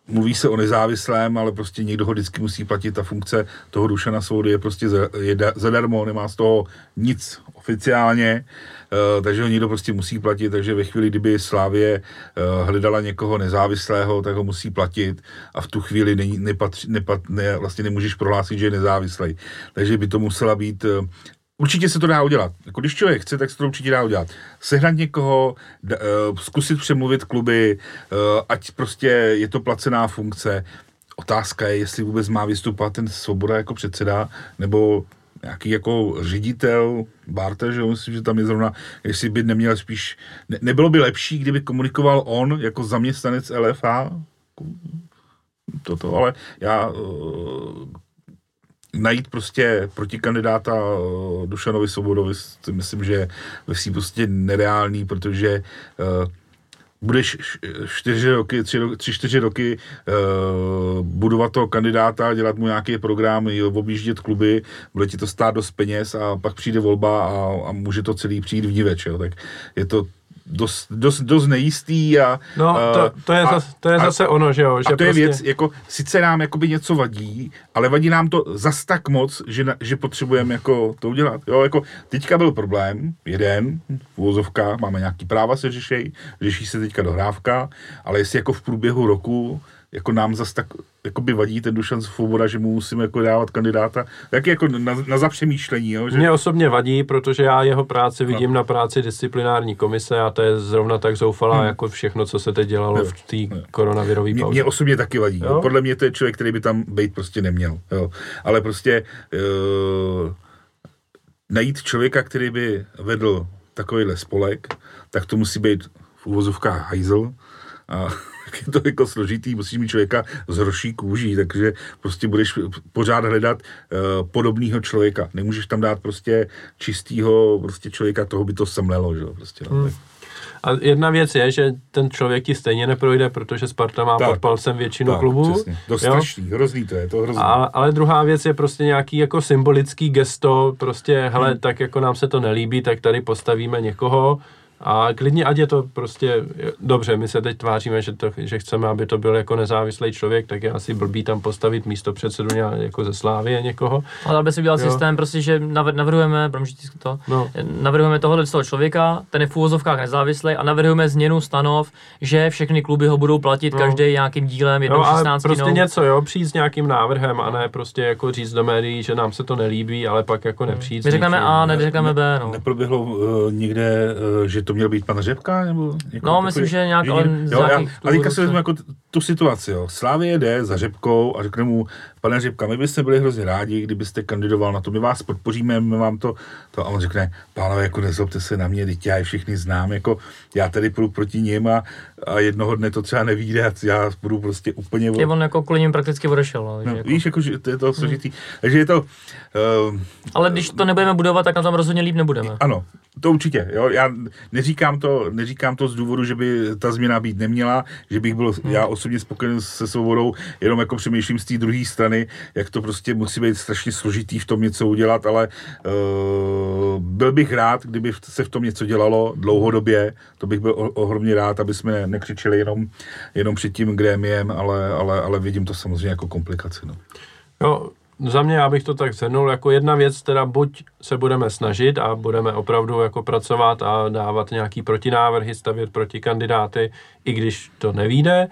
mluví se o nezávislém, ale prostě někdo ho vždycky musí platit. Ta funkce toho Dušana Svoudy je prostě zadarmo, nemá z toho nic oficiálně, uh, takže ho někdo prostě musí platit, takže ve chvíli, kdyby Slávě uh, hledala někoho nezávislého, tak ho musí platit a v tu chvíli není, nepatří, nepat, ne, vlastně nemůžeš prohlásit, že je nezávislý. Takže by to musela být uh, Určitě se to dá udělat. Jako když člověk chce, tak se to určitě dá udělat. Sehnat někoho, d- uh, zkusit přemluvit kluby, uh, ať prostě je to placená funkce. Otázka je, jestli vůbec má vystupovat ten Svoboda jako předseda, nebo nějaký jako ředitel, Barta, že jo, myslím, že tam je zrovna, jestli by neměl spíš, ne, nebylo by lepší, kdyby komunikoval on jako zaměstnanec LFA, toto, ale já uh, najít prostě protikandidáta eh, Dušanovi Svobodovi, myslím, že ve prostě nereálný, protože uh, budeš čtyři roky, tři, tři čtyři roky uh, budovat toho kandidáta, dělat mu nějaký program, objíždět kluby, bude ti to stát dost peněz a pak přijde volba a, a může to celý přijít v jo. tak je to dost, dost, dost nejistý a... No, to, to je, a, zase, to je a, zase ono, že jo. Že a to prostě... je věc, jako, sice nám jakoby něco vadí, ale vadí nám to zas tak moc, že, na, že potřebujeme jako to udělat. Jo, jako teďka byl problém, jeden, v úvozovkách, máme nějaký práva se řešej, řeší se teďka dohrávka, ale jestli jako v průběhu roku jako nám zase tak jako by vadí ten Dušan Svoboda, že mu musíme jako dávat kandidáta, tak jako na, na zapřemýšlení. Jo, že... Mě osobně vadí, protože já jeho práci no. vidím no. na práci disciplinární komise a to je zrovna tak zoufalá hmm. jako všechno, co se teď dělalo jo. v té koronavirové pauze. Mě osobně taky vadí. Jo? Podle mě to je člověk, který by tam být prostě neměl. Jo. Ale prostě uh, najít člověka, který by vedl takovýhle spolek, tak to musí být v uvozovkách hajzl. A je to jako složitý, musíš mít člověka z hroší kůží, takže prostě budeš pořád hledat uh, podobného člověka. Nemůžeš tam dát prostě čistého prostě člověka, toho by to semlelo, že prostě. No, hmm. A jedna věc je, že ten člověk ti stejně neprojde, protože Sparta má tak, pod palcem většinu tak, klubů. Přesně. Dost strašný, hrozný to je, to hrozný. A, ale druhá věc je prostě nějaký jako symbolický gesto, prostě hele, hmm. tak jako nám se to nelíbí, tak tady postavíme někoho, A klidně, ať je to prostě, dobře, my se teď tváříme, že, to, že chceme, aby to byl jako nezávislý člověk, tak je asi blbý tam postavit místo předsedu nějak, jako ze Slávy někoho. Ale aby si udělal systém, prostě, že navrhujeme, to, no. navrhujeme tohohle toho člověka, ten je v úvozovkách nezávislý a navrhujeme změnu stanov, že všechny kluby ho budou platit no. každý nějakým dílem, jednou no, 16 prostě něco, jo, přijít s nějakým návrhem a ne prostě jako říct do médií, že nám se to nelíbí, ale pak jako nepřijít. My řekneme A, ne, řekneme B. No. Neproběhlo uh, nikde, uh, že to měl být pan Řepka? Nebo no, myslím, že nějak, ale jo, já, ale teďka si vezmu jako tu situaci, jo. Slávě jde za Řepkou a řekne mu, pane Řepka, my byste byli hrozně rádi, kdybyste kandidoval na to, my vás podpoříme, my vám to, to a on řekne, pánové, jako nezlobte se na mě, teď já je všichni znám, jako já tady půjdu proti ním a, a jednoho dne to třeba nevíde a já budu prostě úplně... Je on jako kvůli ním prakticky odešel. No, no, jako... Víš, jako, že to je to složitý. Hmm. Takže je to... Uh, ale když to nebudeme budovat, tak na tom rozhodně líp nebudeme. Ano, to určitě. Jo. Já neříkám to, neříkám to z důvodu, že by ta změna být neměla, že bych byl hmm. já osobně spokojen se svobodou, jenom jako přemýšlím z té druhé strany, jak to prostě musí být strašně složitý v tom něco udělat, ale uh, byl bych rád, kdyby se v tom něco dělalo dlouhodobě, to bych byl ohromně rád, aby jsme nekřičeli jenom, jenom před tím grémiem, ale, ale, ale vidím to samozřejmě jako komplikaci. No. Jo, za mě, abych to tak zhrnul, jako jedna věc, teda buď se budeme snažit a budeme opravdu jako pracovat a dávat nějaký protinávrhy, stavět proti kandidáty, i když to nevíde,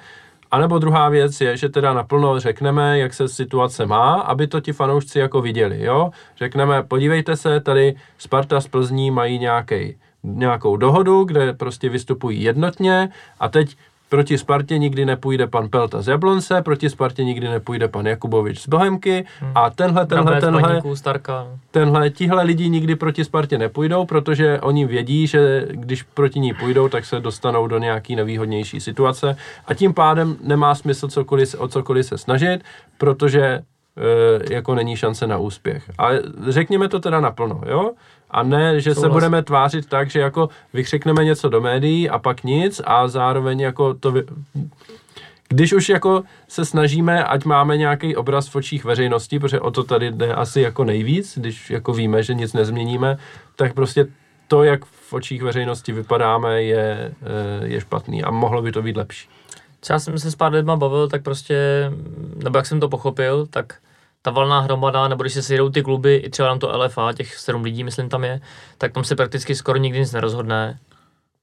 a nebo druhá věc je, že teda naplno řekneme, jak se situace má, aby to ti fanoušci jako viděli, jo. Řekneme, podívejte se, tady Sparta z Plzní mají nějaký nějakou dohodu, kde prostě vystupují jednotně a teď Proti Spartě nikdy nepůjde pan Pelta z Jablonce, proti Spartě nikdy nepůjde pan Jakubovič z Bohemky hmm. a tenhle, tenhle, tenhle, Starka. tenhle, tihle lidi nikdy proti Spartě nepůjdou, protože oni vědí, že když proti ní půjdou, tak se dostanou do nějaký nevýhodnější situace a tím pádem nemá smysl cokoliv, o cokoliv se snažit, protože jako není šance na úspěch. Ale řekněme to teda naplno, jo? A ne, že Souhlas. se budeme tvářit tak, že jako vykřikneme něco do médií a pak nic a zároveň jako to... Vy... Když už jako se snažíme, ať máme nějaký obraz v očích veřejnosti, protože o to tady jde asi jako nejvíc, když jako víme, že nic nezměníme, tak prostě to, jak v očích veřejnosti vypadáme, je, eh, je špatný a mohlo by to být lepší. Já jsem se s pár lidma bavil, tak prostě, nebo jak jsem to pochopil, tak ta valná hromada, nebo když se sejdou ty kluby, i třeba nám to LFA, těch sedm lidí, myslím, tam je, tak tam se prakticky skoro nikdy nic nerozhodne.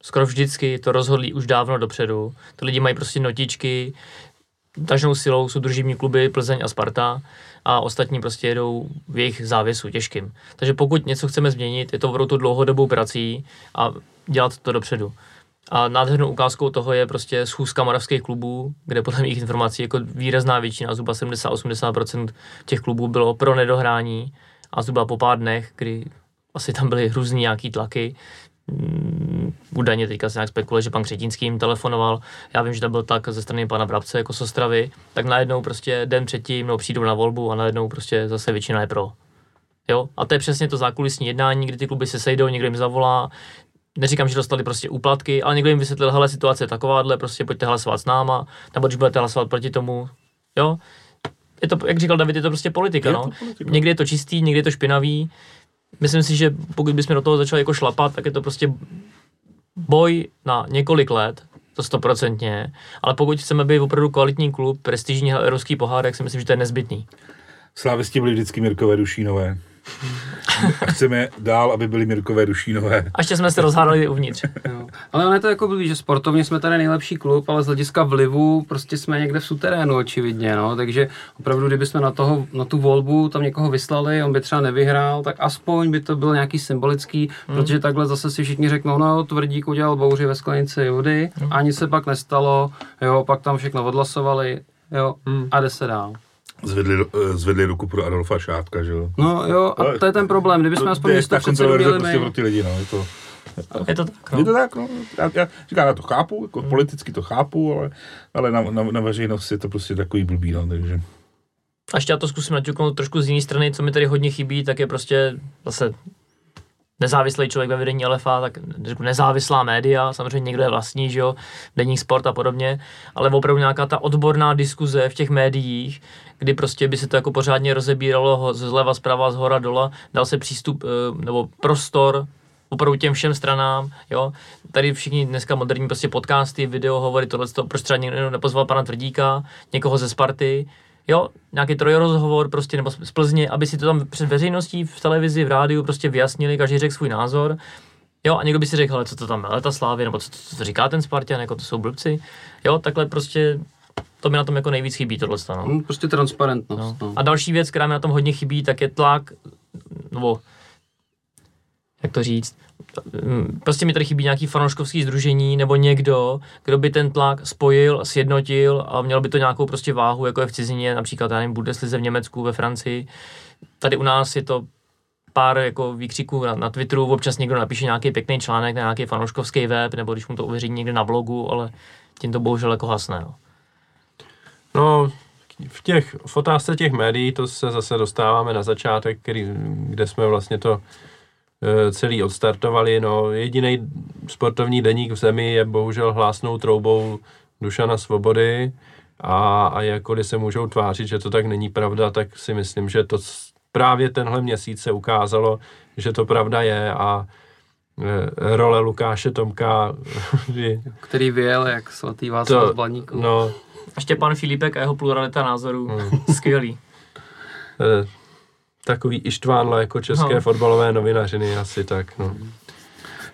Skoro vždycky to rozhodlí už dávno dopředu. Ty lidi mají prostě notičky, tažnou silou jsou družívní kluby Plzeň a Sparta a ostatní prostě jedou v jejich závěsu těžkým. Takže pokud něco chceme změnit, je to opravdu dlouhodobou prací a dělat to dopředu. A nádhernou ukázkou toho je prostě schůzka moravských klubů, kde podle mých informací jako výrazná většina, zhruba 70-80% těch klubů bylo pro nedohrání a zhruba po pár dnech, kdy asi tam byly různý nějaký tlaky, mm, údajně teďka se nějak spekuluje, že pan Křetínský jim telefonoval, já vím, že to byl tak ze strany pana Brabce jako z Ostravy, tak najednou prostě den předtím no, přijdou na volbu a najednou prostě zase většina je pro. Jo? A to je přesně to zákulisní jednání, kdy ty kluby se sejdou, někdo jim zavolá, neříkám, že dostali prostě úplatky, ale někdo jim vysvětlil, hele, situace je takováhle, prostě pojďte hlasovat s náma, nebo když budete hlasovat proti tomu, jo. Je to, jak říkal David, je to prostě politika, je no. Politika. Někdy je to čistý, někdy je to špinavý. Myslím si, že pokud bychom do toho začali jako šlapat, tak je to prostě boj na několik let, to stoprocentně, ale pokud chceme být opravdu kvalitní klub, prestižní evropský pohár, tak si myslím, že to je nezbytný. Slávisti byli vždycky Mirkové Dušínové. A chceme dál, aby byly Mirkové Dušínové. A ještě jsme se rozhádali uvnitř. Jo. Ale ono je to jako blbý, že sportovně jsme tady nejlepší klub, ale z hlediska vlivu prostě jsme někde v suterénu očividně, no. Takže opravdu, kdyby jsme na, toho, na tu volbu tam někoho vyslali, on by třeba nevyhrál, tak aspoň by to byl nějaký symbolický, hmm. protože takhle zase si všichni řeknou, no Tvrdík udělal bouři ve sklenici vody, hmm. ani se pak nestalo, jo, pak tam všechno odhlasovali, jo, hmm. a jde se dál zvedli, eh, zvedli ruku pro Adolfa Šátka, že jo? No jo, a to je ten problém, kdybychom to, aspoň místo předsedu měli prostě pro ty lidi, no, je to... Je to tak, no. Je to tak, no. Já, já, říkám, já to chápu, jako hmm. politicky to chápu, ale, ale na, na, na veřejnost je to prostě takový blbý, no, takže... A ještě já to zkusím naťuknout trošku z jiné strany, co mi tady hodně chybí, tak je prostě zase nezávislý člověk ve vedení LFA, tak řeknu nezávislá média, samozřejmě někdo je vlastní, že jo, denní sport a podobně, ale opravdu nějaká ta odborná diskuze v těch médiích, kdy prostě by se to jako pořádně rozebíralo zleva, zprava, z hora, dola, dal se přístup eh, nebo prostor opravdu těm všem stranám, jo. Tady všichni dneska moderní prostě podcasty, video, hovory, tohle, proč třeba někdo nepozval pana Tvrdíka, někoho ze Sparty, jo, nějaký trojrozhovor prostě, nebo z Plzně, aby si to tam před veřejností v televizi, v rádiu prostě vyjasnili, každý řekl svůj názor. Jo, a někdo by si řekl, ale co to tam je, ta Slávě, nebo co, co, co říká ten Spartan, jako to jsou blbci. Jo, takhle prostě to mi na tom jako nejvíc chybí tohle. No. Hmm, prostě transparentnost. No. No. A další věc, která mi na tom hodně chybí, tak je tlak, nebo jak to říct, prostě mi tady chybí nějaký fanouškovský združení nebo někdo, kdo by ten tlak spojil, sjednotil a měl by to nějakou prostě váhu, jako je v cizině, například, já nevím, Bundeslize v Německu, ve Francii. Tady u nás je to pár jako výkřiků na, na Twitteru, občas někdo napíše nějaký pěkný článek na nějaký fanouškovský web, nebo když mu to uvěří někde na blogu, ale tím to bohužel jako hasne. No. No, v těch v otázce těch médií, to se zase dostáváme na začátek, který, kde jsme vlastně to celý odstartovali. No, jediný sportovní deník v zemi je bohužel hlásnou troubou Dušana Svobody a, a jakkoliv se můžou tvářit, že to tak není pravda, tak si myslím, že to právě tenhle měsíc se ukázalo, že to pravda je a e, role Lukáše Tomka (laughs) Který vyjel jak svatý Václav to, z Blaníku. no, A Štěpán Filipek a jeho pluralita názorů, Hmm. skvělý. Takový Ištvánla jako české No. fotbalové novinařiny asi tak, no.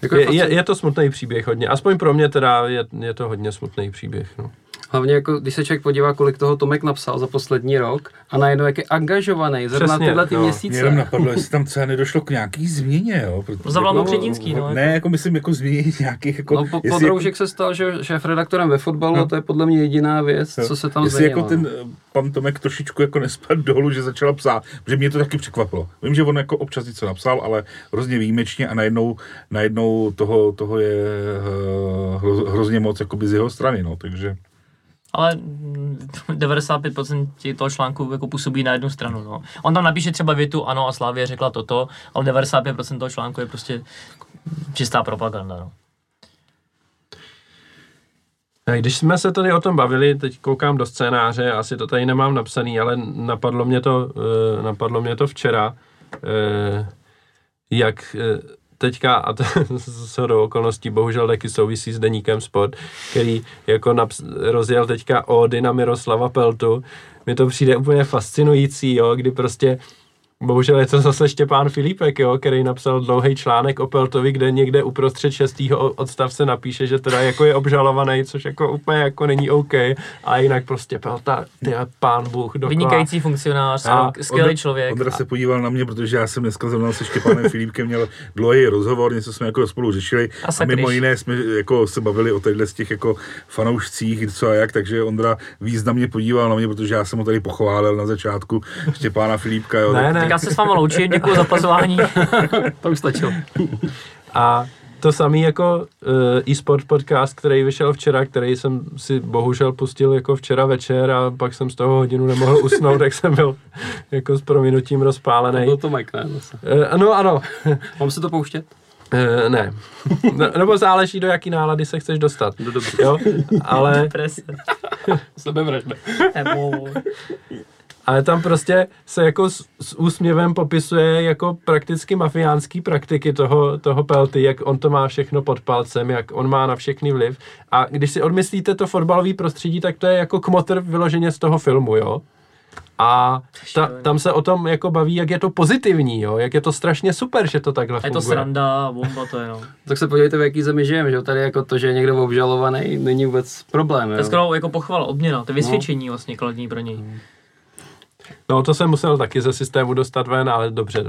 Jako Je, je, je to smutný příběh hodně, aspoň pro mě teda je, je to hodně smutný příběh, no. Hlavně jako, když se člověk podívá, kolik toho Tomek napsal za poslední rok a najednou jak je angažovaný zrovna tyhle ty jo. Mě měsíce. jenom napadlo, jestli tam třeba nedošlo k nějaký změně, jo. Protože, Zavolal mu No, Kředínský, no. ne, jako myslím, jako změně nějakých, jako... No, po, jestli Podroužek se stal že, šéf redaktorem ve fotbalu No. a to je podle mě jediná věc, Jo. co se tam Jestli změnilo. jako ten eh, pan Tomek trošičku jako nespadl dolů, že začala psát, protože mě to taky překvapilo. Vím, že on jako občas něco napsal, ale hrozně výjimečně a najednou, najednou toho, toho je eh, hro, hrozně moc jakoby z jeho strany, no, takže... Ale mm, 95% ti toho článku jako působí na jednu stranu. No. On tam napíše třeba větu, ano a Slávě řekla toto, ale 95% toho článku je prostě čistá propaganda. No. A Když jsme se tady o tom bavili, teď koukám do scénáře, asi to tady nemám napsaný, ale napadlo mě to, eh, napadlo mě to včera, eh, jak eh, teďka, a to (laughs) z do okolností bohužel taky souvisí s deníkem Sport, který jako naps- rozjel teďka ódy na Miroslava Peltu. Mi to přijde úplně fascinující, jo, kdy prostě Bohužel je to zase Štěpán Filipek, jo, který napsal dlouhý článek o Peltovi, kde někde uprostřed šestého odstavce napíše, že teda jako je obžalovaný, což jako úplně jako není OK. A jinak prostě Pelta, ty pán Bůh, dokola. Vynikající funkcionář, A skvělý Ondra- člověk. Ondra se podíval na mě, protože já jsem dneska zrovna se Štěpánem (laughs) Filipkem měl dlouhý rozhovor, něco jsme jako spolu řešili A a, mimo jiné jsme jako se bavili o těchto z těch jako fanoušcích, co a jak, takže Ondra významně podíval na mě, protože já jsem ho tady pochválil na začátku Štěpána Filipka. Jo, Ne, tak- ne. Tak já se s váma loučím, děkuji za pozvání. (laughs) To už stačilo. A to samý jako uh, e-sport podcast, který vyšel včera, který jsem si bohužel pustil jako včera večer a pak jsem z toho hodinu nemohl usnout, tak jsem byl jako s prominutím To rozpálený. byl Tomek, ne? Zase. Uh, ano, ano. Mám se to pouštět? Uh, ne. No, nebo záleží, do jaký nálady se chceš dostat. No dobře. Jo, ale, (laughs) Deprese. Sebevražda. Ale tam prostě se jako s, s úsměvem popisuje jako prakticky mafiánský praktiky toho, toho Pelty, jak on to má všechno pod palcem, jak on má na všechny vliv. A když si odmyslíte to fotbalový prostředí, tak to je jako kmotr vyloženě z toho filmu, jo. A ta, tam se o tom jako baví, jak je to pozitivní, jo, jak je to strašně super, že to takhle A je to funguje. sranda, bomba to je, no. (laughs) Tak se podívejte, v jaký zemi žijeme, že jo? Tady jako to, že je někdo obžalovaný, není vůbec problém, To je skoro jako pochval, odměna, to je vysvědčení vlastně kladní pro něj. No to jsem musel taky ze systému dostat ven, ale dobře,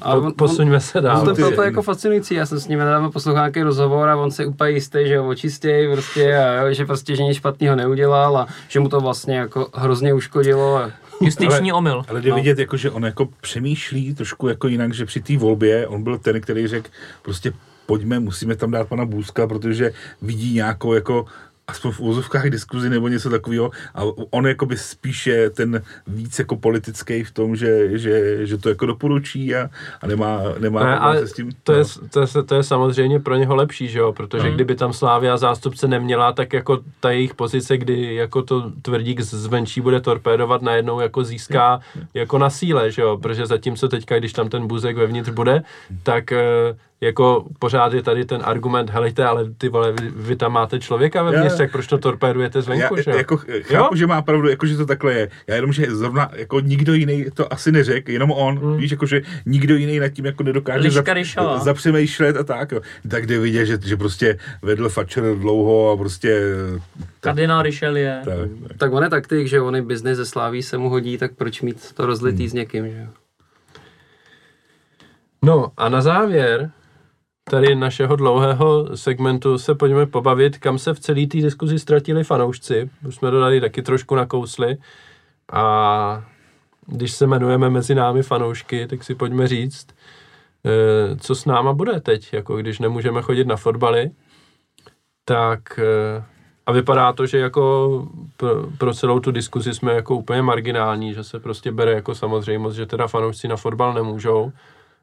Ale po, on- posuňme se No, dál. to, ty- to, jako fascinující, já jsem s ním nedávno poslouchal nějaký rozhovor a on se úplně jistý, že ho očistěj prostě a jo, že prostě že nic špatného neudělal a že mu to vlastně jako hrozně uškodilo. A, Justiční omyl. Ale jde No. vidět, jako, že on jako přemýšlí trošku jako jinak, že při té volbě on byl ten, který řekl prostě pojďme, musíme tam dát pana Bůzka, protože vidí nějakou jako aspoň v úzovkách diskuzi nebo něco takového a on jako by spíše ten víc jako politický v tom, že, že, že to jako doporučí a, a nemá, nemá Ne, ale se s tím. to, je, no. to, je, to je samozřejmě pro něho lepší, že jo? Protože Mm. kdyby tam Slávia zástupce neměla, tak jako ta jejich pozice, kdy jako to tvrdík zvenčí bude torpédovat, najednou jako získá jako na síle, že jo? Protože zatímco teďka, když tam ten buzek vevnitř bude, tak eh, jako pořád je tady ten argument, helejte, ale ty vole, vy, vy tam máte člověka ve městě, tak proč to torpédujete zvenku, Já že jo? jako chápu, že má pravdu, jako že to takhle je. Já jenom, že zrovna jako nikdo jiný to asi neřekl, jenom on. Hmm. Víš, jako že nikdo jiný nad tím jako nedokáže ryšava. zapřemýšlet a tak. Jo. Tak jde vidět, že, že prostě vedl Fatcher dlouho a prostě Kardinál Richelieu. tak, tak. Tak on je taktik, že on i biznis ze Sláví se mu hodí, tak proč mít to rozlitý Hmm. s někým, že jo? No a na závěr tady našeho dlouhého segmentu se pojďme pobavit, kam se v celé té diskuzi ztratili fanoušci. Už jsme to tady taky trošku nakousli. A když se jmenujeme mezi námi fanoušky, tak si pojďme říct, eh, co s náma bude teď, jako když nemůžeme chodit na fotbaly, tak eh, a vypadá to, že jako pro, pro celou tu diskuzi jsme jako úplně marginální, že se prostě bere jako samozřejmost, že teda fanoušci na fotbal nemůžou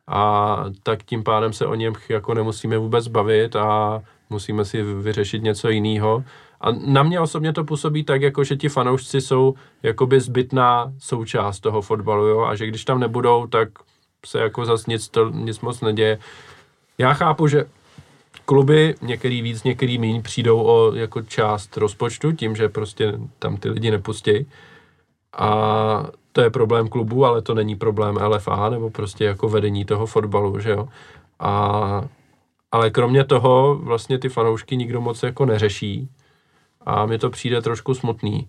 a tak tím pádem se o něm jako nemusíme vůbec bavit a musíme si vyřešit něco jiného. A na mě osobně to působí tak, jako že ti fanoušci jsou jakoby zbytná součást toho fotbalu, jo? a že když tam nebudou, tak se jako zas nic, to, nic moc neděje. Já chápu, že kluby, některý víc, některý míň, přijdou o jako část rozpočtu tím, že prostě tam ty lidi nepustí. A to je problém klubu, ale to není problém LFA nebo prostě jako vedení toho fotbalu, že jo. A, ale kromě toho vlastně ty fanoušky nikdo moc jako neřeší a mi to přijde trošku smutný.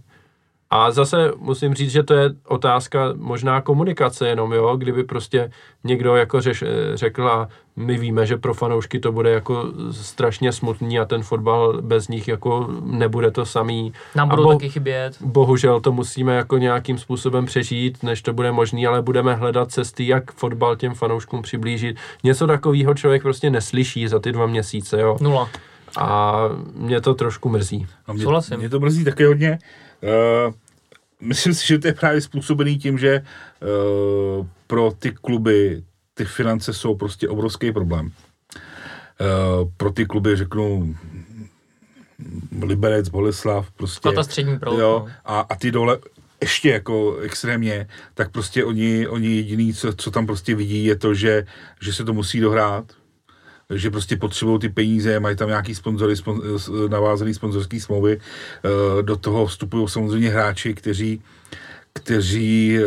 A zase musím říct, že to je otázka možná komunikace jenom, jo, kdyby prostě někdo jako řeš, řekl a my víme, že pro fanoušky to bude jako strašně smutný a ten fotbal bez nich jako nebude to samý. Nám budou bo- taky chybět. Bohužel to musíme jako nějakým způsobem přežít, než to bude možný, ale budeme hledat cesty, jak fotbal těm fanouškům přiblížit. Něco takového člověk prostě neslyší za ty dva měsíce, jo. Nula. A mě to trošku mrzí. No mě, Souhlasím. mě to mrzí také hodně. Uh, myslím si, že to je právě způsobený tím, že uh, pro ty kluby ty finance jsou prostě obrovský problém. Uh, pro ty kluby řeknu Liberec, Boleslav, prostě. Ta střední proud, Jo, no. a, a ty dole ještě jako extrémně, tak prostě oni, oni jediný, co, co tam prostě vidí, je to, že, že se to musí dohrát, že prostě potřebují ty peníze, mají tam nějaký sponzory, spon, navázaný sponzorský smlouvy, eh, do toho vstupují samozřejmě hráči, kteří, kteří eh,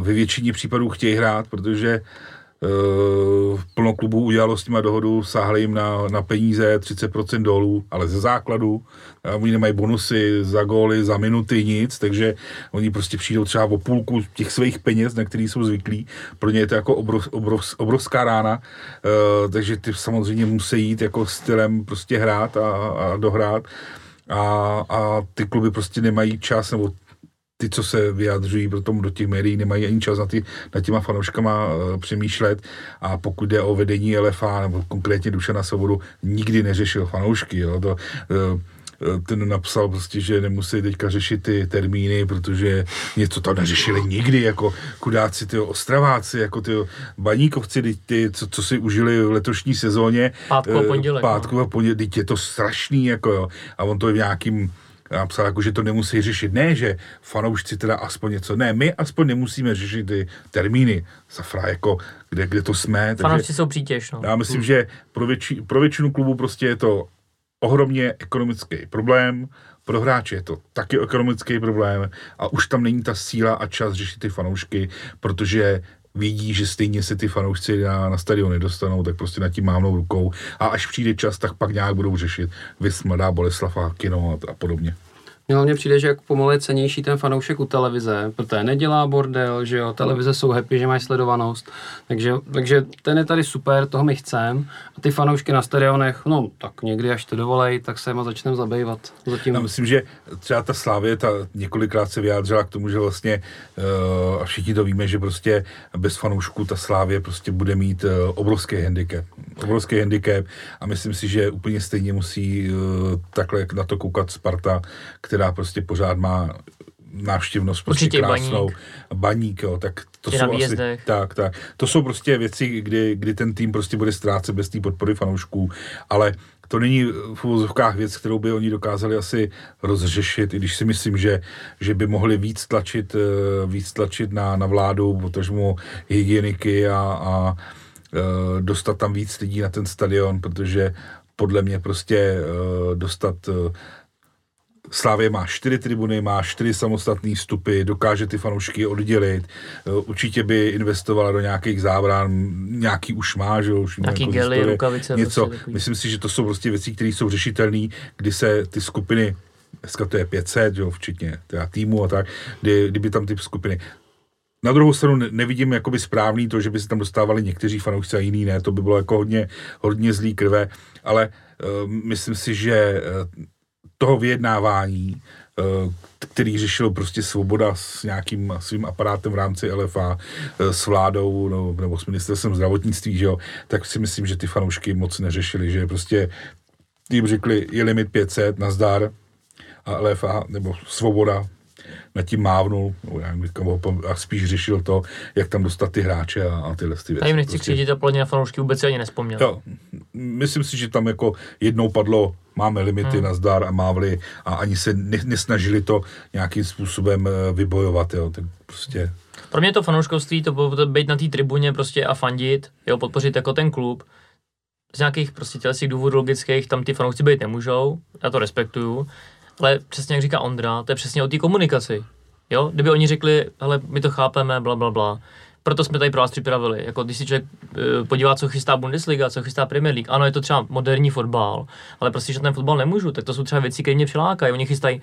ve většině případů chtějí hrát, protože Uh, plno klubů udělalo s nima dohodu, sáhli jim na, na peníze 30% dolů, ale ze základu. A oni nemají bonusy za góly, za minuty, nic, takže oni prostě přijdou třeba o půlku těch svých peněz, na který jsou zvyklí. Pro ně je to jako obrov, obrov, obrovská rána, uh, takže ty samozřejmě musí jít jako stylem prostě hrát a, a dohrát. A, a ty kluby prostě nemají čas, nebo ty, co se vyjadřují potom do těch médií, nemají ani čas na, ty, na těma fanouškama uh, přemýšlet a pokud jde o vedení LFA, nebo konkrétně Dušana Svobodu, nikdy neřešil fanoušky, jo, to, uh, ten napsal prostě, že nemusí teďka řešit ty termíny, protože něco tam neřešili nikdy, jako chudáci ty Ostraváci, jako ty baníkovci, ty, ty co, co si užili v letošní sezóně. Pátku a eh, pondělek, no. Pátku a pondělek, teď je to strašný, jako jo. A on to je v nějakým napsal, jako, že to nemusí řešit. Ne, že fanoušci teda aspoň něco. Ne, my aspoň nemusíme řešit ty termíny. Safra, jako, kde, kde to jsme. Takže Fanoušci jsou přítěž, no. já myslím, že pro, větši, pro většinu klubů prostě je to ohromně ekonomický problém, pro hráče je to taky ekonomický problém a už tam není ta síla a čas řešit ty fanoušky, protože vidí, že stejně se ty fanoušci na, na stadion nedostanou, tak prostě nad tím mávnou rukou a až přijde čas, tak pak nějak budou řešit Vys, Mladá Boleslav a kino a, a podobně. Mně hlavně přijde, že jako pomalu je cenější ten fanoušek u televize, protože nedělá bordel, že jo, televize jsou happy, že mají sledovanost, takže, takže ten je tady super, toho my chceme a ty fanoušky na stadionech, no tak někdy až to dovolej, tak se jima začneme zabývat. Zatím Já myslím, že třeba ta Slávě ta několikrát se vyjádřila k tomu, že vlastně, uh, a všichni to víme, že prostě bez fanoušků ta Slávě prostě bude mít uh, obrovský handicap. Obrovský handicap a myslím si, že úplně stejně musí uh, takhle na to koukat Sparta, která prostě pořád má návštěvnost prostě Určitě krásnou. Baník. Baník, jo, tak to jsou asi, tak, tak. To jsou prostě věci, kdy, kdy ten tým prostě bude ztrácet bez té podpory fanoušků, ale to není v uvozovkách věc, kterou by oni dokázali asi rozřešit, i když si myslím, že, že by mohli víc tlačit, eh, víc tlačit na, na vládu, potažmo hygieniky a, a dostat tam víc lidí na ten stadion, protože podle mě prostě uh, dostat uh, Slávě má čtyři tribuny, má čtyři samostatné stupy, dokáže ty fanoušky oddělit. Určitě by investovala do nějakých zábran, nějaký už má, že už Nějaký jako gely, historie, rukavice. Něco. Prostě Myslím si, že to jsou prostě věci, které jsou řešitelné, kdy se ty skupiny dneska to je 500, jo, včetně teda týmu a tak, kdy, kdyby tam ty skupiny na druhou stranu nevidím jakoby správný to, že by se tam dostávali někteří fanoušci a jiný ne, to by bylo jako hodně, hodně zlý krve, ale uh, myslím si, že uh, toho vyjednávání, uh, který řešil prostě svoboda s nějakým svým aparátem v rámci LFA, s vládou no, nebo s ministerstvem zdravotnictví, že jo, tak si myslím, že ty fanoušky moc neřešili, že prostě jim řekli, je limit 500, nazdar, a LFA, nebo Svoboda nad tím mávnul, nebo já a spíš řešil to, jak tam dostat ty hráče a, a tyhle ty věci. A jim nechci prostě. křičit a plně na fanoušky vůbec si ani nespomněl. Jo, myslím si, že tam jako jednou padlo, máme limity hmm. na zdar a mávli a ani se ne, nesnažili to nějakým způsobem eh, vybojovat, jo, tak prostě... Pro mě to fanouškovství, to bylo být na té tribuně prostě a fandit, jo, podpořit jako ten klub, z nějakých prostě těch důvodů logických tam ty fanoušci být nemůžou, já to respektuju, ale přesně jak říká Ondra, to je přesně o té komunikaci. Jo? Kdyby oni řekli, hele, my to chápeme, bla, bla, bla, proto jsme tady pro vás připravili. Jako když si člověk uh, podívá, co chystá Bundesliga, co chystá Premier League, ano, je to třeba moderní fotbal, ale prostě, že ten fotbal nemůžu, tak to jsou třeba věci, které mě přilákají. Oni chystají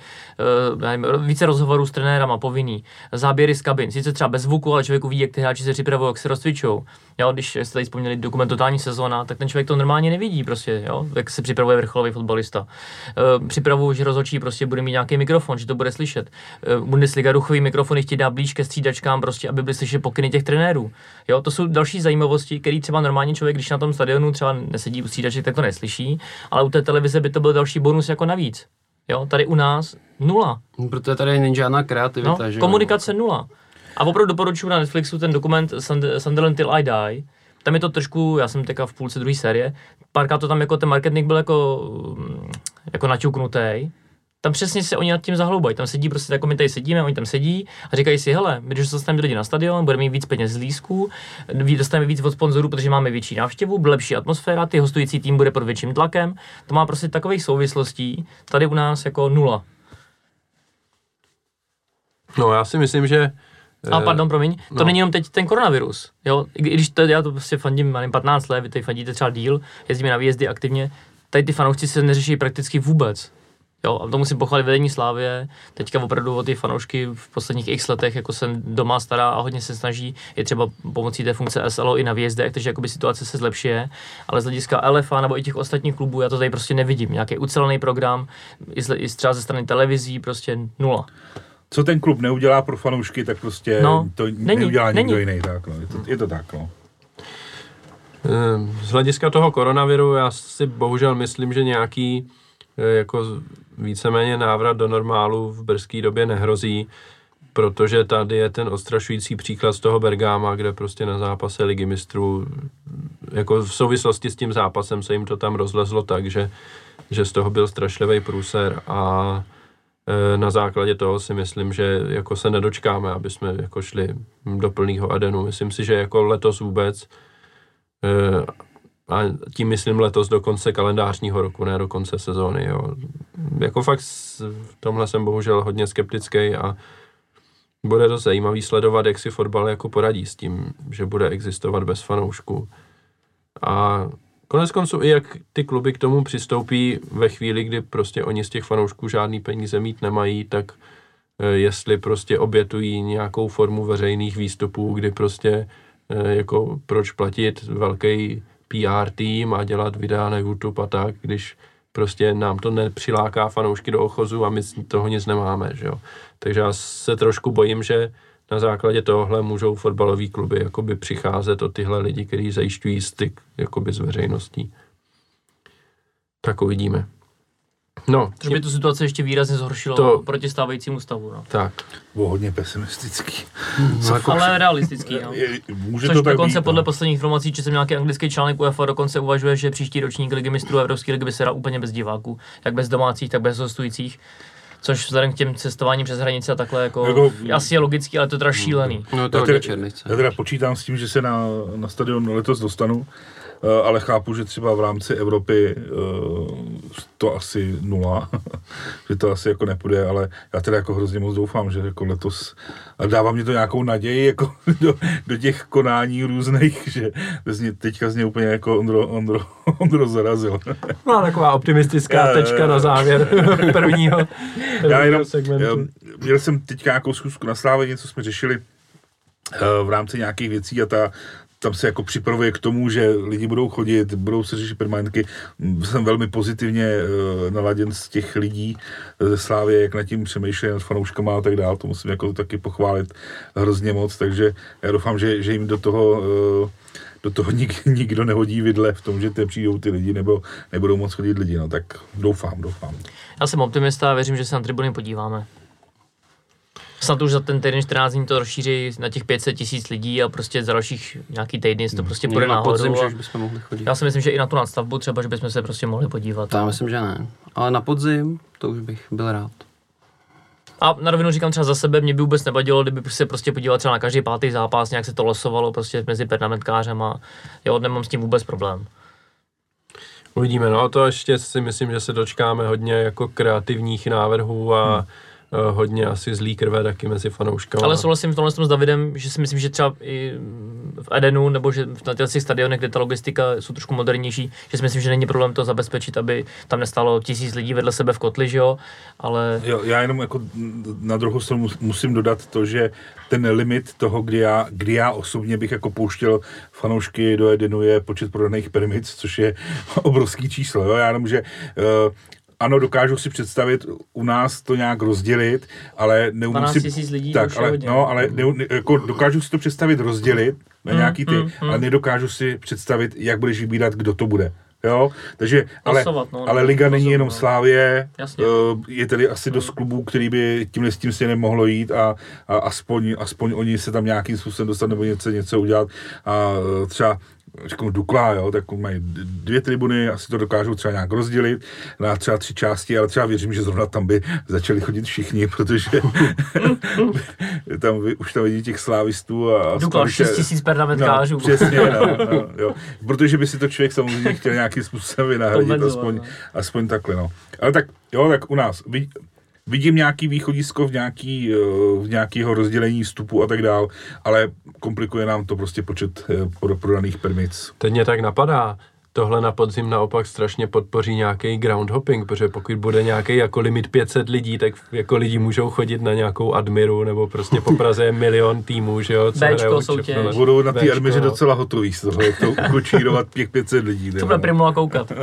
uh, nevím, více rozhovorů s trenérama, povinný, záběry z kabin, sice třeba bez zvuku, ale člověk uvidí, jak ty hráči se připravují, jak se rozcvičou. Jo, když jste tady vzpomněli dokument Totální sezóna, tak ten člověk to normálně nevidí, prostě, jo, jak se připravuje vrcholový fotbalista. Uh, připravuju, že rozhodčí prostě bude mít nějaký mikrofon, že to bude slyšet. Uh, Bundesliga ruchový mikrofony chtějí dát blíž ke střídačkám, prostě, aby byly slyšet pokyny těch trenérů. Jo, to jsou další zajímavosti, které třeba normálně člověk, když na tom stadionu třeba nesedí u střídaček, tak to neslyší, ale u té televize by to byl další bonus jako navíc. Jo, tady u nás nula. Protože tady není žádná kreativita. No, že komunikace nula. A opravdu doporučuji na Netflixu ten dokument Sunderland Till I Die. Tam je to trošku, já jsem teďka v půlce druhé série, párkrát to tam jako ten marketing byl jako, mm, jako naťuknutý, tam přesně se oni nad tím zahloubají. Tam sedí prostě, jako my tady sedíme, oni tam sedí a říkají si, hele, my když dostaneme lidi na stadion, budeme mít víc peněz z lísků, dostaneme víc od sponzorů, protože máme větší návštěvu, bude lepší atmosféra, ty hostující tým bude pod větším tlakem. To má prostě takových souvislostí tady u nás jako nula. No já si myslím, že a pardon, promiň, to no. není jenom teď ten koronavirus, jo, i když to, já to prostě fandím, mám 15 let, vy tady fandíte třeba díl, jezdíme na výjezdy aktivně, tady ty fanoušci se neřeší prakticky vůbec. Jo, a to musím pochválit vedení Slávě. Teďka opravdu o ty fanoušky v posledních x letech jako se doma stará a hodně se snaží. Je třeba pomocí té funkce SLO i na výjezdech, takže jakoby situace se zlepšuje. Ale z hlediska LFA nebo i těch ostatních klubů já to tady prostě nevidím. Nějaký ucelený program, i, z, i třeba ze strany televizí, prostě nula. Co ten klub neudělá pro fanoušky, tak prostě no, to není, neudělá není. nikdo jiný. Tak, no. je, to, je to tak. No. Ehm, z hlediska toho koronaviru já si bohužel myslím, že nějaký eh, jako víceméně návrat do normálu v brzké době nehrozí, protože tady je ten odstrašující příklad z toho Bergáma, kde prostě na zápase ligy mistrů, jako v souvislosti s tím zápasem se jim to tam rozlezlo tak, že, že z toho byl strašlivý průser a e, na základě toho si myslím, že jako se nedočkáme, aby jsme jako šli do plného Adenu. Myslím si, že jako letos vůbec e, a tím myslím letos do konce kalendářního roku, ne do konce sezóny. Jo. Jako fakt v tomhle jsem bohužel hodně skeptický a bude to zajímavý sledovat, jak si fotbal jako poradí s tím, že bude existovat bez fanoušků. A konec konců i jak ty kluby k tomu přistoupí ve chvíli, kdy prostě oni z těch fanoušků žádný peníze mít nemají, tak eh, jestli prostě obětují nějakou formu veřejných výstupů, kdy prostě eh, jako proč platit velký PR tým a dělat videa na YouTube a tak, když prostě nám to nepřiláká fanoušky do ochozu a my z toho nic nemáme, že jo. Takže já se trošku bojím, že na základě tohohle můžou fotbalové kluby jakoby přicházet o tyhle lidi, kteří zajišťují styk jakoby s veřejností. Tak uvidíme. No, že by tu situaci ještě výrazně zhoršilo to, proti stávajícímu stavu. No. Tak. Bylo hodně pesimistický. No, jako ale realistický. No. Může Což to dokonce být, podle no. posledních informací, že jsem nějaký anglický článek UEFA dokonce uvažuje, že příští ročník ligy mistrů Evropské ligy by se dá úplně bez diváků, jak bez domácích, tak bez hostujících. Což vzhledem k těm cestováním přes hranice a takhle jako, Jako- asi je logický, ale to je teda šílený. No to je teda, černice. já teda počítám s tím, že se na, na stadion letos dostanu, ale chápu, že třeba v rámci Evropy eh, to asi nula, (laughs) že to asi jako nepůjde, ale já teda jako hrozně moc doufám, že jako letos, a dává mě to nějakou naději jako (laughs) do, do těch konání různých, (laughs) že teďka z mě úplně jako Ondro, Ondro, Ondro zarazil. No, taková optimistická Jo, jo, tečka na závěr prvního, Já jenom, segmentu. já, měl jsem teďka nějakou zkusku na Slávě, něco jsme řešili eh, v rámci nějakých věcí a ta, tam se jako připravuje k tomu, že lidi budou chodit, budou se řešit permanentky. Jsem velmi pozitivně eh, naladěn z těch lidí eh, ze Slávy, jak nad tím přemýšlí nad fanouškama a tak dále. To musím jako taky pochválit hrozně moc, takže já doufám, že, že jim do toho eh, do toho (laughs) nik, nikdo nehodí vidle v tom, že te přijdou ty lidi nebo nebudou moc chodit lidi, no tak doufám, doufám. Já jsem optimista a věřím, že se na tribuny podíváme. Snad už za ten týden 14 dní to rozšíří na těch 500 tisíc lidí a prostě za dalších nějaký týdny to prostě půjde na podzim, nahoru. že bychom mohli chodit. já si myslím, že i na tu nadstavbu třeba, že bychom se prostě mohli podívat. Já myslím, že ne. Ale na podzim, to už bych byl rád. A na rovinu říkám třeba za sebe, mě by vůbec nevadilo, kdyby se prostě podíval třeba na každý pátý zápas, nějak se to losovalo prostě mezi pernamentkářem a jo, nemám s tím vůbec problém. Uvidíme, no to ještě si myslím, že se dočkáme hodně jako kreativních návrhů a Hmm. Eh, hodně asi zlý krve taky mezi fanouškama. Ale souhlasím v tomhle s Davidem, že si myslím, že třeba i v Edenu nebo že na těch stadionech, kde ta logistika jsou trošku modernější, že si myslím, že není problém to zabezpečit, aby tam nestálo tisíc lidí vedle sebe v kotli, že jo, ale Jo, já jenom jako na druhou stranu mus- musím dodat to, že ten limit toho, kdy já, kdy já osobně bych jako pouštěl fanoušky do Edenu je počet prodaných permic, což je (laughs) obrovský číslo. Jo? Já jenom, že uh, ano, dokážu si představit u nás to nějak rozdělit, ale neumím 12 si... lidí tak, ale, hodně. no, ale ne, ne, jako dokážu si to představit rozdělit na Mm, nějaký ty, mm, mm. ale nedokážu si představit, jak budeš vybírat, kdo to bude. Jo, takže, ale, Losovat, no, ale no, Liga není rozumím, jenom no. Slávě, Jasně. Eh, je tady asi dost klubů, který by tímhle s tím si nemohlo jít a, a aspoň, aspoň oni se tam nějakým způsobem dostat nebo něco, něco udělat a eh, třeba řeknu Dukla, jo, tak mají dvě tribuny, asi to dokážou třeba nějak rozdělit na třeba tři části, ale třeba věřím, že zrovna tam by začali chodit všichni, (laughs) protože (laughs) tam už tam vidí těch slávistů a... Dukla spíše- 6 tisíc pernamentkářů. No, přesně, no, (laughs) no, jo. Protože by si to člověk samozřejmě chtěl nějakým způsobem vynahradit, aspoň, no. aspoň takhle, no. Ale tak, jo, tak u nás. Vid, vidím nějaký východisko v, nějaký, eh, v nějakého rozdělení vstupu a tak dál, ale komplikuje nám to prostě počet eh, pro- prodaných permic. Teď mě tak napadá, tohle na podzim naopak strašně podpoří nějaký ground hopping, protože pokud bude nějaký jako limit 500 lidí, tak jako lidi můžou chodit na nějakou admiru, nebo prostě po Praze je milion týmů, že jo, co hrajou soutěž. Budou na té armiře no. docela hotový z toho, jak to ukočírovat těch 500 lidí. To nebo bude primula koukat. (laughs)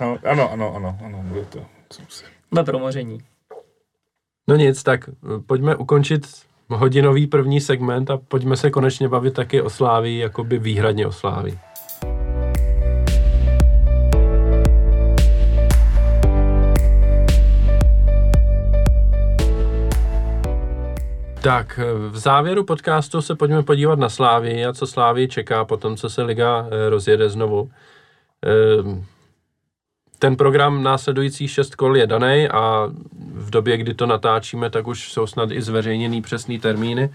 No, ano, ano, ano, ano, bude to. Co Bude promoření. No nic, tak eh, pojďme ukončit hodinový první segment a pojďme se konečně bavit taky o Slávii, jakoby výhradně o Slávii. Tak, eh, v závěru podcastu se pojďme podívat na Slávii a co Slávii čeká po tom, co se liga eh, rozjede znovu. Ehm, Ten program následující šest kol je daný a době, kdy to natáčíme, tak už jsou snad i zveřejněný přesný termíny,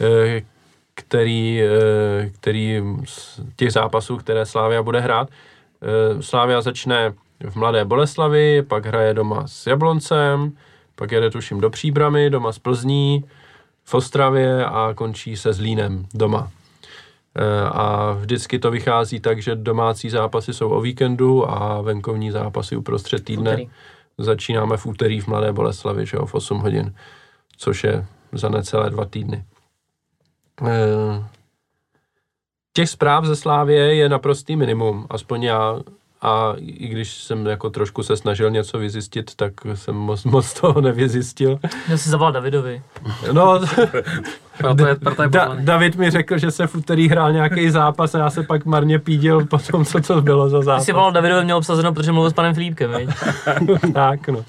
eh, který, eh, který z těch zápasů, které Slávia bude hrát. Eh, Slávia začne v Mladé Boleslavi, pak hraje doma s Jabloncem, pak jede tuším do Příbramy, doma s Plzní, v Ostravě a končí se Zlínem doma. A vždycky to vychází tak, že domácí zápasy jsou o víkendu a venkovní zápasy uprostřed týdne. Úterý. Začínáme v úterý v Mladé Boleslavi, že jo, v 8 hodin, což je za necelé dva týdny. Eh, Těch zpráv ze Slávě je naprostý minimum, aspoň já, a i když jsem jako trošku se snažil něco vyzjistit, tak jsem moc, (laughs) moc toho nevyzjistil. Já si zavolal Davidovi. No, (laughs) (laughs) Proto je, proto je da. David mi řekl, že se v úterý hrál nějaký zápas a já se pak marně pídil po tom, co to bylo za Ty zápas. si volal Davidovi, měl obsazeno, protože mluvil s panem Filipkem, viď? tak, no.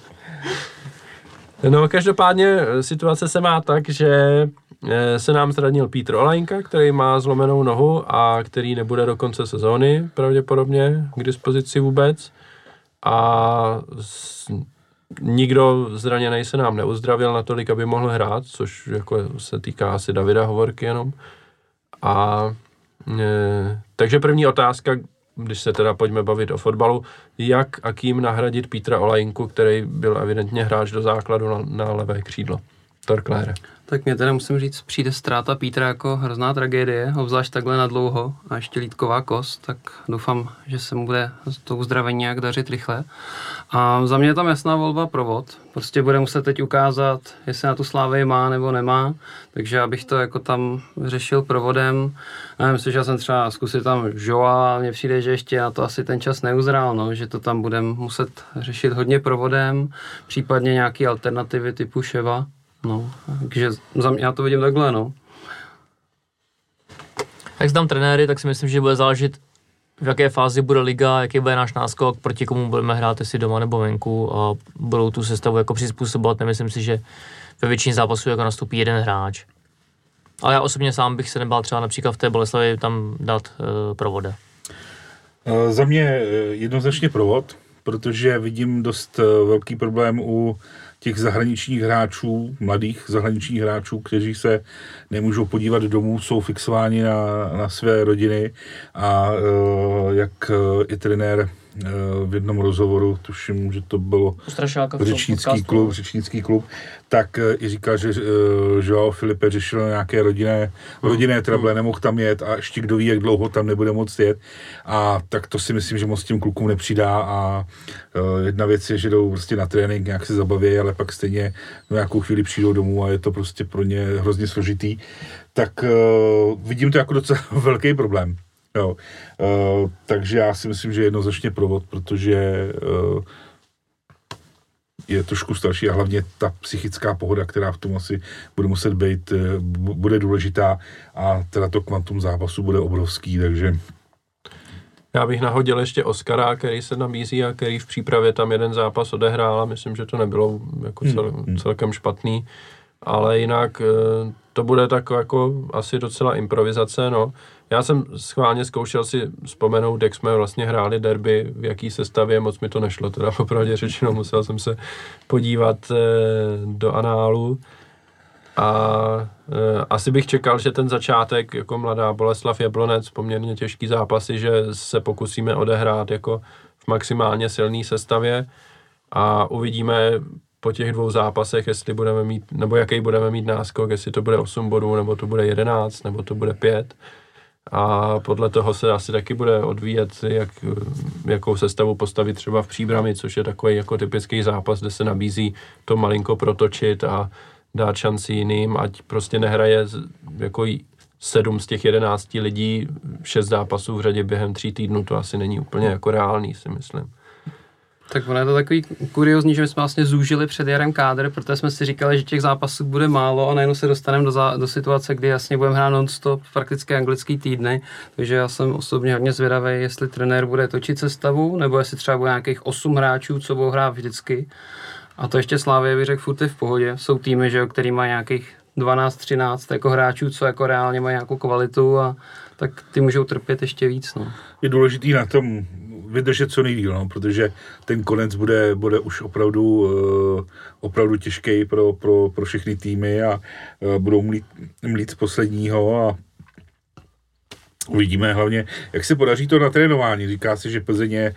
No, každopádně eh, situace se má tak, že se nám zranil Pítr Olajnka, který má zlomenou nohu a který nebude do konce sezóny pravděpodobně k dispozici vůbec. A nikdo zraněný se nám neuzdravil natolik, aby mohl hrát, což jako se týká asi Davida Hovorky jenom. A e, takže první otázka, když se teda pojďme bavit o fotbalu, jak a kým nahradit Petra Olajinku, který byl evidentně hráč do základu na, na levé křídlo. Torklére. Tak mě teda musím říct, přijde ztráta Pítra jako hrozná tragédie, obzvlášť takhle na dlouho a ještě lítková kost, tak doufám, že se mu bude to uzdravení nějak dařit rychle. A za mě je tam jasná volba provod. Prostě bude muset teď ukázat, jestli na tu slávy má nebo nemá, takže abych to jako tam řešil provodem. Nevím, že jsem třeba zkusit tam Joa, mně přijde, že ještě na to asi ten čas neuzrál, no, že to tam budeme muset řešit hodně provodem, případně nějaké alternativy typu Ševa. No, takže za mě, já to vidím takhle, no. Jak znám trenéry, tak si myslím, že bude záležet, v jaké fázi bude liga, jaký bude náš náskok, proti komu budeme hrát, jestli doma nebo venku a budou tu sestavu jako přizpůsobovat. Nemyslím si, že ve většině zápasů jako nastoupí jeden hráč. Ale já osobně sám bych se nebál třeba například v té Boleslavi tam dát uh, provoda. Uh, za mě jednoznačně provod, protože vidím dost velký problém u těch zahraničních hráčů, mladých zahraničních hráčů, kteří se nemůžou podívat domů, jsou fixováni na, na své rodiny. A uh, jak uh, i trenér Eh, v jednom rozhovoru, tuším, že to bylo řečnický klub, řečnický klub, tak eh, i říkal, že uh, Joao Filipe řešil nějaké rodinné, rodinné trable, nemohl tam jet a ještě kdo ví, jak dlouho tam nebude moc jet. A tak to si myslím, že moc tím klukům nepřidá a jedna věc je, že jdou prostě na trénink, nějak se zabaví, ale pak stejně nějakou chvíli přijdou domů a je to prostě pro ně hrozně složitý. Tak vidím to jako docela (laughs) velký problém. Jo. Uh, takže já si myslím, že jednoznačně provod, protože uh, je trošku starší a hlavně ta psychická pohoda, která v tom asi bude muset být, uh, bude důležitá a teda to kvantum zápasu bude obrovský, takže já bych nahodil ještě Oscara, který se nabízí a který v přípravě tam jeden zápas odehrál a myslím, že to nebylo jako cel, hmm, hmm. celkem špatný, ale jinak to bude tak jako asi docela improvizace, no. Já jsem schválně zkoušel si vzpomenout, jak jsme vlastně hráli derby, v jaký sestavě, moc mi to nešlo, teda (laughs) popravdě řečeno, musel jsem se podívat e, do análu. A e, asi bych čekal, že ten začátek jako mladá Boleslav Jablonec, poměrně těžký zápasy, že se pokusíme odehrát jako v maximálně silné sestavě a uvidíme po těch dvou zápasech, jestli budeme mít, nebo jaký budeme mít náskok, jestli to bude 8 bodů, nebo to bude 11, nebo to bude 5 a podle toho se asi taky bude odvíjet, jak, jakou sestavu postavit třeba v příbrami, což je takový jako typický zápas, kde se nabízí to malinko protočit a dát šanci jiným, ať prostě nehraje jako sedm z těch jedenácti lidí šest zápasů v řadě během tří týdnů, to asi není úplně jako reálný, si myslím. Tak ono je to takový kuriozní, že my jsme vlastně zúžili před jarem kádr, protože jsme si říkali, že těch zápasů bude málo a najednou se dostaneme do, do situace, kdy jasně budeme hrát non-stop prakticky anglický týdny, takže já jsem osobně hodně zvědavý, jestli trenér bude točit sestavu, nebo jestli třeba bude nějakých 8 hráčů, co budou hrát vždycky. A to ještě Slávě bych řekl, furt je v pohodě. Jsou týmy, že jo, který má nějakých 12-13 jako hráčů, co jako reálně mají nějakou kvalitu a tak ty můžou trpět ještě víc. No. Je důležitý na tom vydržet co nejdíl, no, protože ten konec bude, bude už opravdu, uh, opravdu těžký pro, pro, pro všechny týmy a uh, budou mlít, mlít z posledního a Uvidíme hlavně, jak se podaří to na trénování. Říká se, že Plzeň je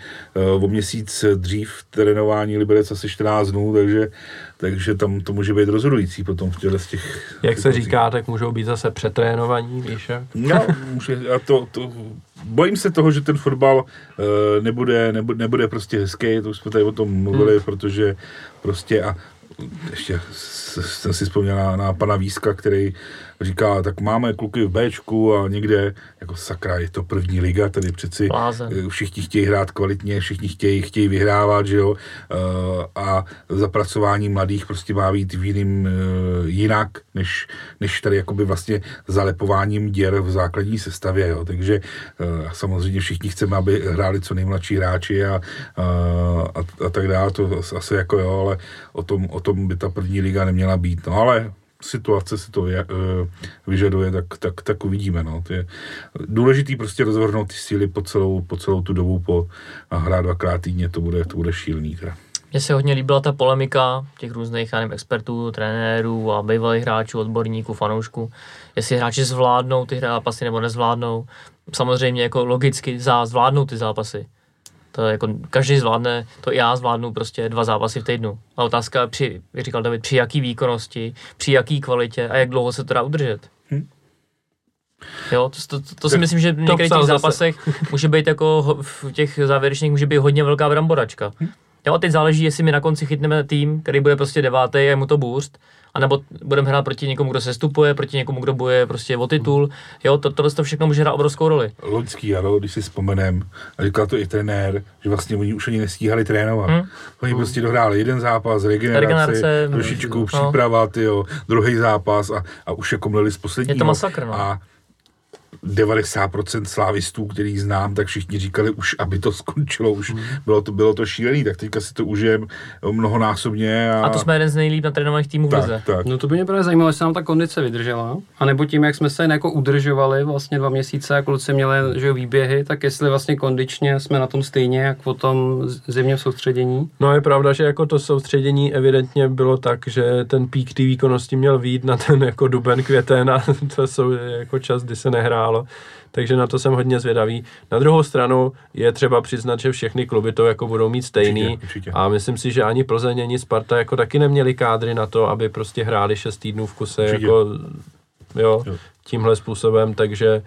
uh, o měsíc dřív trénování, Liberec asi 14 dnů, takže, takže tam to může být rozhodující potom v těchto z těch... Jak situací. se říká, tak můžou být zase přetrénovaní, víš jak? No, (laughs) může, a to, to, bojím se toho, že ten fotbal uh, nebude, nebude, nebude prostě hezký, to už jsme tady o tom mluvili, hmm. protože prostě a ještě jsem si vzpomněl na, na pana Víska, který říká, tak máme kluky v Bčku a někde, jako sakra, je to první liga, tady přeci Láze. Eh, všichni chtějí hrát kvalitně, všichni chtějí, chtějí vyhrávat, že jo, eh, a zapracování mladých prostě má být v jiným eh, jinak, než, než tady jakoby vlastně zalepováním děr v základní sestavě, jo, takže samozřejmě všichni chceme, aby hráli co nejmladší hráči a, a, a, a tak dále, to asi jako jo, ale o tom, o tom by ta první liga neměla být, no ale situace si to je, uh, vyžaduje, tak, tak, tak uvidíme. No. To je důležitý prostě rozvrhnout ty síly po celou, po celou tu dobu po hrát dvakrát týdně, to bude, to bude šílený. Teda. Mně se hodně líbila ta polemika těch různých nevím, expertů, trenérů a bývalých hráčů, odborníků, fanoušků, jestli hráči zvládnou ty zápasy nebo nezvládnou. Samozřejmě jako logicky zvládnou ty zápasy. To je jako každý zvládne, to i já zvládnu prostě dva zápasy v týdnu. A otázka při, jak říkal David, při jaký výkonnosti, při jaký kvalitě a jak dlouho se to dá udržet. Jo, to, to, to si myslím, že v některých těch zase. zápasech (laughs) může být jako v těch závěrečných může být hodně velká bramboračka. Jo, a teď záleží, jestli my na konci chytneme tým, který bude prostě devátý a je mu to boost, anebo budeme hrát proti někomu, kdo se stupuje, proti někomu, kdo boje prostě o titul. Jo, to, tohle to všechno může hrát obrovskou roli. loňský jaro, když si vzpomenem, a říkal to i trenér, že vlastně oni už ani nestíhali trénovat. Hmm. Oni prostě dohráli jeden zápas, regeneraci, Regenerace, trošičku no. příprava, tyjo, druhý zápas a, a už jako mleli z posledního. Je to masakr, no. A 90% slávistů, který znám, tak všichni říkali už, aby to skončilo, už Hmm. bylo to, bylo to šílený, tak teďka si to užijem mnohonásobně. A, A to jsme jeden z nejlíp natrénovaných týmů v lize. tak, tak. No to by mě právě zajímalo, jestli nám ta kondice vydržela, a nebo tím, jak jsme se jen jako udržovali vlastně dva měsíce, jako kluci měli že výběhy, tak jestli vlastně kondičně jsme na tom stejně, jak po tom zimním soustředění. No je pravda, že jako to soustředění evidentně bylo tak, že ten pík té výkonnosti měl výjít na ten jako duben, květen a (laughs) to jsou jako čas, kdy se nehrálo. Takže na to jsem hodně zvědavý. Na druhou stranu je třeba přiznat, že všechny kluby to jako budou mít stejný. Určitě, určitě. A myslím si, že ani Plzeň, ani Sparta jako taky neměli kádry na to, aby prostě hráli 6 týdnů v kuse Určitě. jako jo, Jo. tímhle způsobem, takže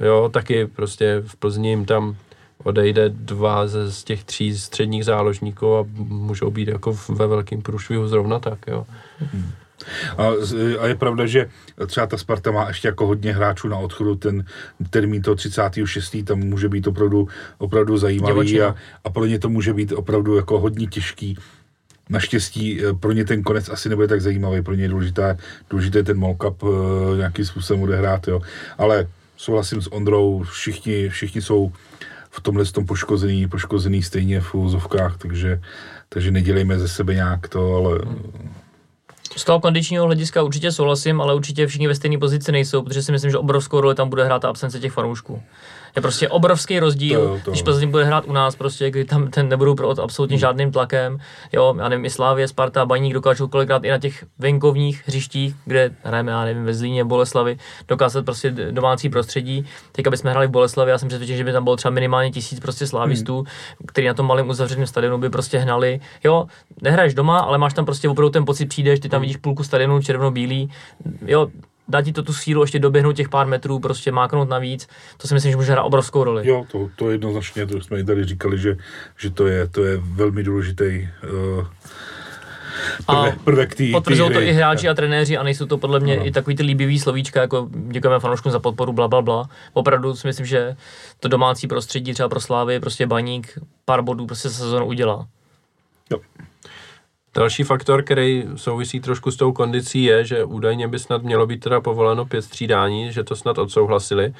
eh, jo, taky prostě v Plzni jim tam odejde dva ze, z těch tří středních záložníků a můžou být jako ve velkém průšvihu zrovna tak, jo. A, a je pravda, že třeba ta Sparta má ještě jako hodně hráčů na odchodu, ten termín toho 36. tam může být opravdu, opravdu zajímavý a, a pro ně to může být opravdu jako hodně těžký. Naštěstí eh, pro ně ten konec asi nebude tak zajímavý, pro ně je důležité, důležité ten molkup uh, nějakým způsobem odehrát, jo. Ale souhlasím s Ondrou, všichni, všichni jsou v tomhle tom poškozený, poškozený stejně v úzovkách, takže, takže nedělejme ze sebe nějak to, ale Z toho kondičního hlediska určitě souhlasím, ale určitě všichni ve stejné pozici nejsou, protože si myslím, že obrovskou roli tam bude hrát ta absence těch fanoušků. Je prostě obrovský rozdíl, To jo, to když. Plzeň bude hrát u nás, prostě, kdy tam ten nebudou pod absolutně žádným tlakem. Jo, já nevím, i Slávě, Sparta, Baník dokážou kolikrát i na těch venkovních hřištích, kde hrajeme, já nevím, ve Zlíně, Boleslavi, dokázat prostě domácí prostředí. Teď, aby jsme hráli v Boleslavi, já jsem přesvědčen, že by tam bylo třeba minimálně tisíc prostě slávistů, hmm. který na tom malém uzavřeném stadionu by prostě hnali. Jo, nehraješ doma, ale máš tam prostě opravdu ten pocit, přijdeš, ty tam vidíš půlku stadionu červeno-bílý. Jo, dá ti to tu sílu ještě doběhnout těch pár metrů, prostě máknout navíc. To si myslím, že může hrát obrovskou roli. Jo, to, to jednoznačně, to jsme i tady říkali, že, že to, je, to je velmi důležitý uh, prvek, prvek tý, Potvrzují tý to i hráči a trenéři a nejsou to podle mě Ano. i takový ty líbivý slovíčka, jako děkujeme fanouškům za podporu, bla, bla, bla. Opravdu si myslím, že to domácí prostředí třeba pro Slávy, prostě baník, pár bodů prostě se sezónu udělá. Jo. Další faktor, který souvisí trošku s tou kondicí, je, že údajně by snad mělo být teda povoleno pět střídání, že to snad odsouhlasili.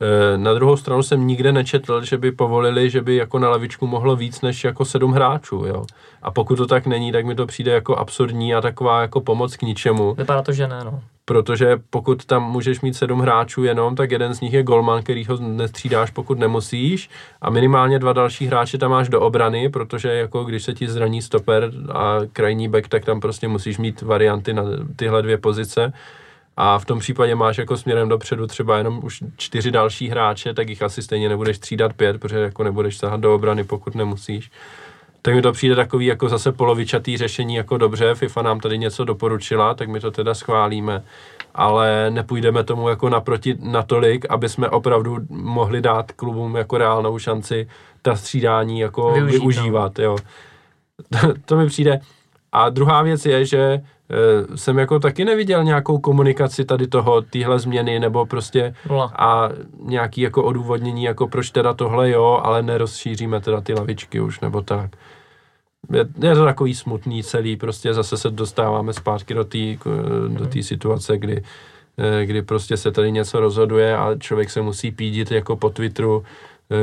E, Na druhou stranu jsem nikde nečetl, že by povolili, že by jako na lavičku mohlo víc než jako sedm hráčů, jo. A pokud to tak není, tak mi to přijde jako absurdní a taková jako pomoc k ničemu, Vypadá to, že ne, no. protože pokud tam můžeš mít sedm hráčů jenom, tak jeden z nich je golman, který ho nestřídáš, pokud nemusíš a minimálně dva další hráče tam máš do obrany, protože jako když se ti zraní stoper a krajní back, tak tam prostě musíš mít varianty na tyhle dvě pozice. A v tom případě máš jako směrem dopředu třeba jenom už čtyři další hráče, tak jich asi stejně nebudeš střídat pět, protože jako nebudeš sahat do obrany, pokud nemusíš. Tak mi to přijde takový jako zase polovičatý řešení, jako dobře, FIFA nám tady něco doporučila, tak my to teda schválíme, ale nepůjdeme tomu jako naproti natolik, aby jsme opravdu mohli dát klubům jako reálnou šanci ta střídání jako Využít, využít, využívat, jo. To, (laughs) to mi přijde. A druhá věc je, že jsem jako taky neviděl nějakou komunikaci tady toho, téhle změny, nebo prostě Nula. a nějaký jako odůvodnění, jako proč teda tohle jo, ale nerozšíříme teda ty lavičky už, nebo tak. Je, je to takový smutný celý, prostě zase se dostáváme zpátky do té do té situace, kdy, eh, kdy prostě se tady něco rozhoduje a člověk se musí pídit jako po Twitteru eh,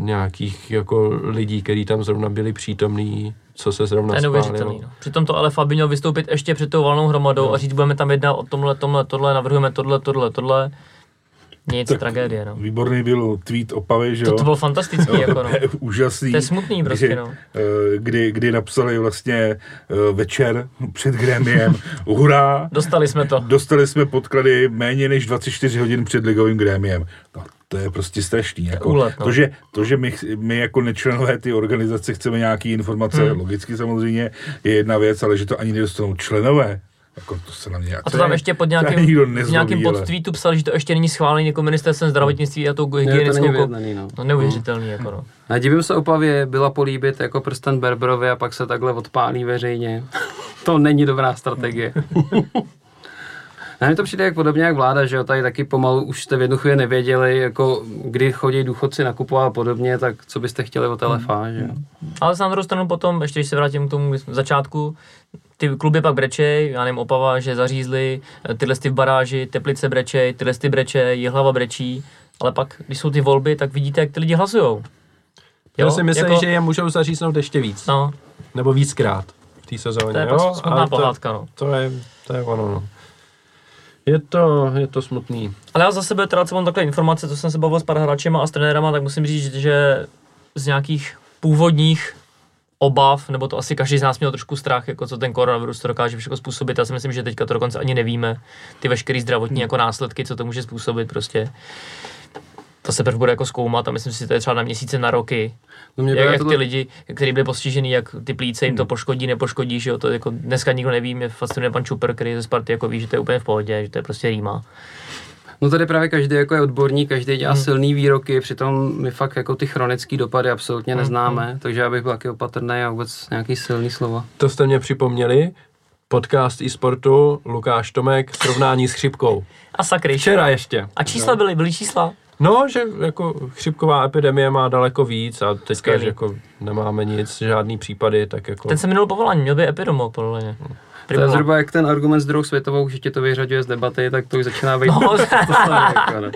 nějakých jako lidí, kteří tam zrovna byli přítomní, co se zrovna To je neuvěřitelný. No. Přitom to ale Fabi měl vystoupit ještě před tou valnou hromadou No. a říct, budeme tam jednat o tomhle, tomhle, tohle, navrhujeme tohle, tohle, tohle. Nic, Tak- tragédie, no. Výborný byl tweet Opavy, že To, jo? to bylo fantastický, (laughs) jako no. Úžasný. To je smutný prostě, kdy, no. eh, Kdy, kdy napsali vlastně eh, večer před grémiem, hurá, Dostali jsme to. dostali jsme podklady méně než 24 hodin před ligovým grémiem. No, to je prostě strašný. Jako, Úlet, no. to, že, to, že my, my jako nečlenové ty organizace chceme nějaký informace, Hmm. hmm. logicky samozřejmě, je jedna věc, ale že to ani nedostanou členové, jako to se na mě... A to tam ještě pod nějakým, v nějakým podtweetu psali, že to ještě není schválený jako ministerstvem zdravotnictví a tou Ne, to hygienickou... vyjednaný, no. No neuvěřitelný, jako no. A divím se Opavě, byla políbit jako prsten Berberovi a pak se takhle odpálí veřejně. (laughs) to není dobrá strategie. (laughs) Na mě to přijde jak podobně jak vláda, že jo, tady taky pomalu už jste v jednu chvíli nevěděli, jako kdy chodí důchodci nakupovat a podobně, tak co byste chtěli od LFA, že jo. Ale na druhou stranu potom, ještě když se vrátím k tomu začátku, ty kluby pak brečej, já nevím, Opava, že zařízli, eh, tyhle ty v baráži, Teplice brečej, tyhle ty brečej, Jihlava brečí, ale pak, když jsou ty volby, tak vidíte, jak ty lidi hlasujou. Já si myslím, že je můžou zaříznout ještě víc. No, Nebo víckrát v té sezóně. to je jo? smutná ale to, pohádka, no. to, je, to je ono, no. Je to, je to smutný. Ale já za sebe teda, co mám takhle informace, co jsem se bavil s pár hráčema a s trenérama, tak musím říct, že z nějakých původních obav, nebo to asi každý z nás měl trošku strach, jako co ten koronavirus to dokáže všechno způsobit. Já si myslím, že teďka to dokonce ani nevíme, ty veškeré zdravotní jako následky, co to může způsobit prostě. To se prv bude jako zkoumat a myslím si, že to je třeba na měsíce, na roky. No mě Jak, jak tohle- ty lidi, kteří byli postižený, jak ty plíce jim to poškodí, nepoškodí, že jo, to jako dneska nikdo neví, mě fascinuje pan Čuper, který je ze Sparty, jako ví, že to je úplně v pohodě, že to je prostě rýma. No tady právě každý jako je odborník, každý dělá Hmm. silný výroky, přitom my fakt jako ty chronické dopady absolutně Hmm, neznáme, takže já bych byl taky opatrný a vůbec nějaký silný slova. To jste mě připomněli. Podcast e-sportu, Lukáš Tomek, srovnání s chřipkou. A sakry. Včera ještě. A čísla byly, byly čísla? No, že jako chřipková epidemie má daleko víc a teďka, Skvělý. že jako nemáme nic, žádný případy, tak jako... Ten se minul povolání, měl by epidemok, podle mě. To je zhruba jak ten argument s druhou světovou, že tě to vyřaduje z debaty, tak to už začíná být. No. (laughs) to jako, (laughs) ne.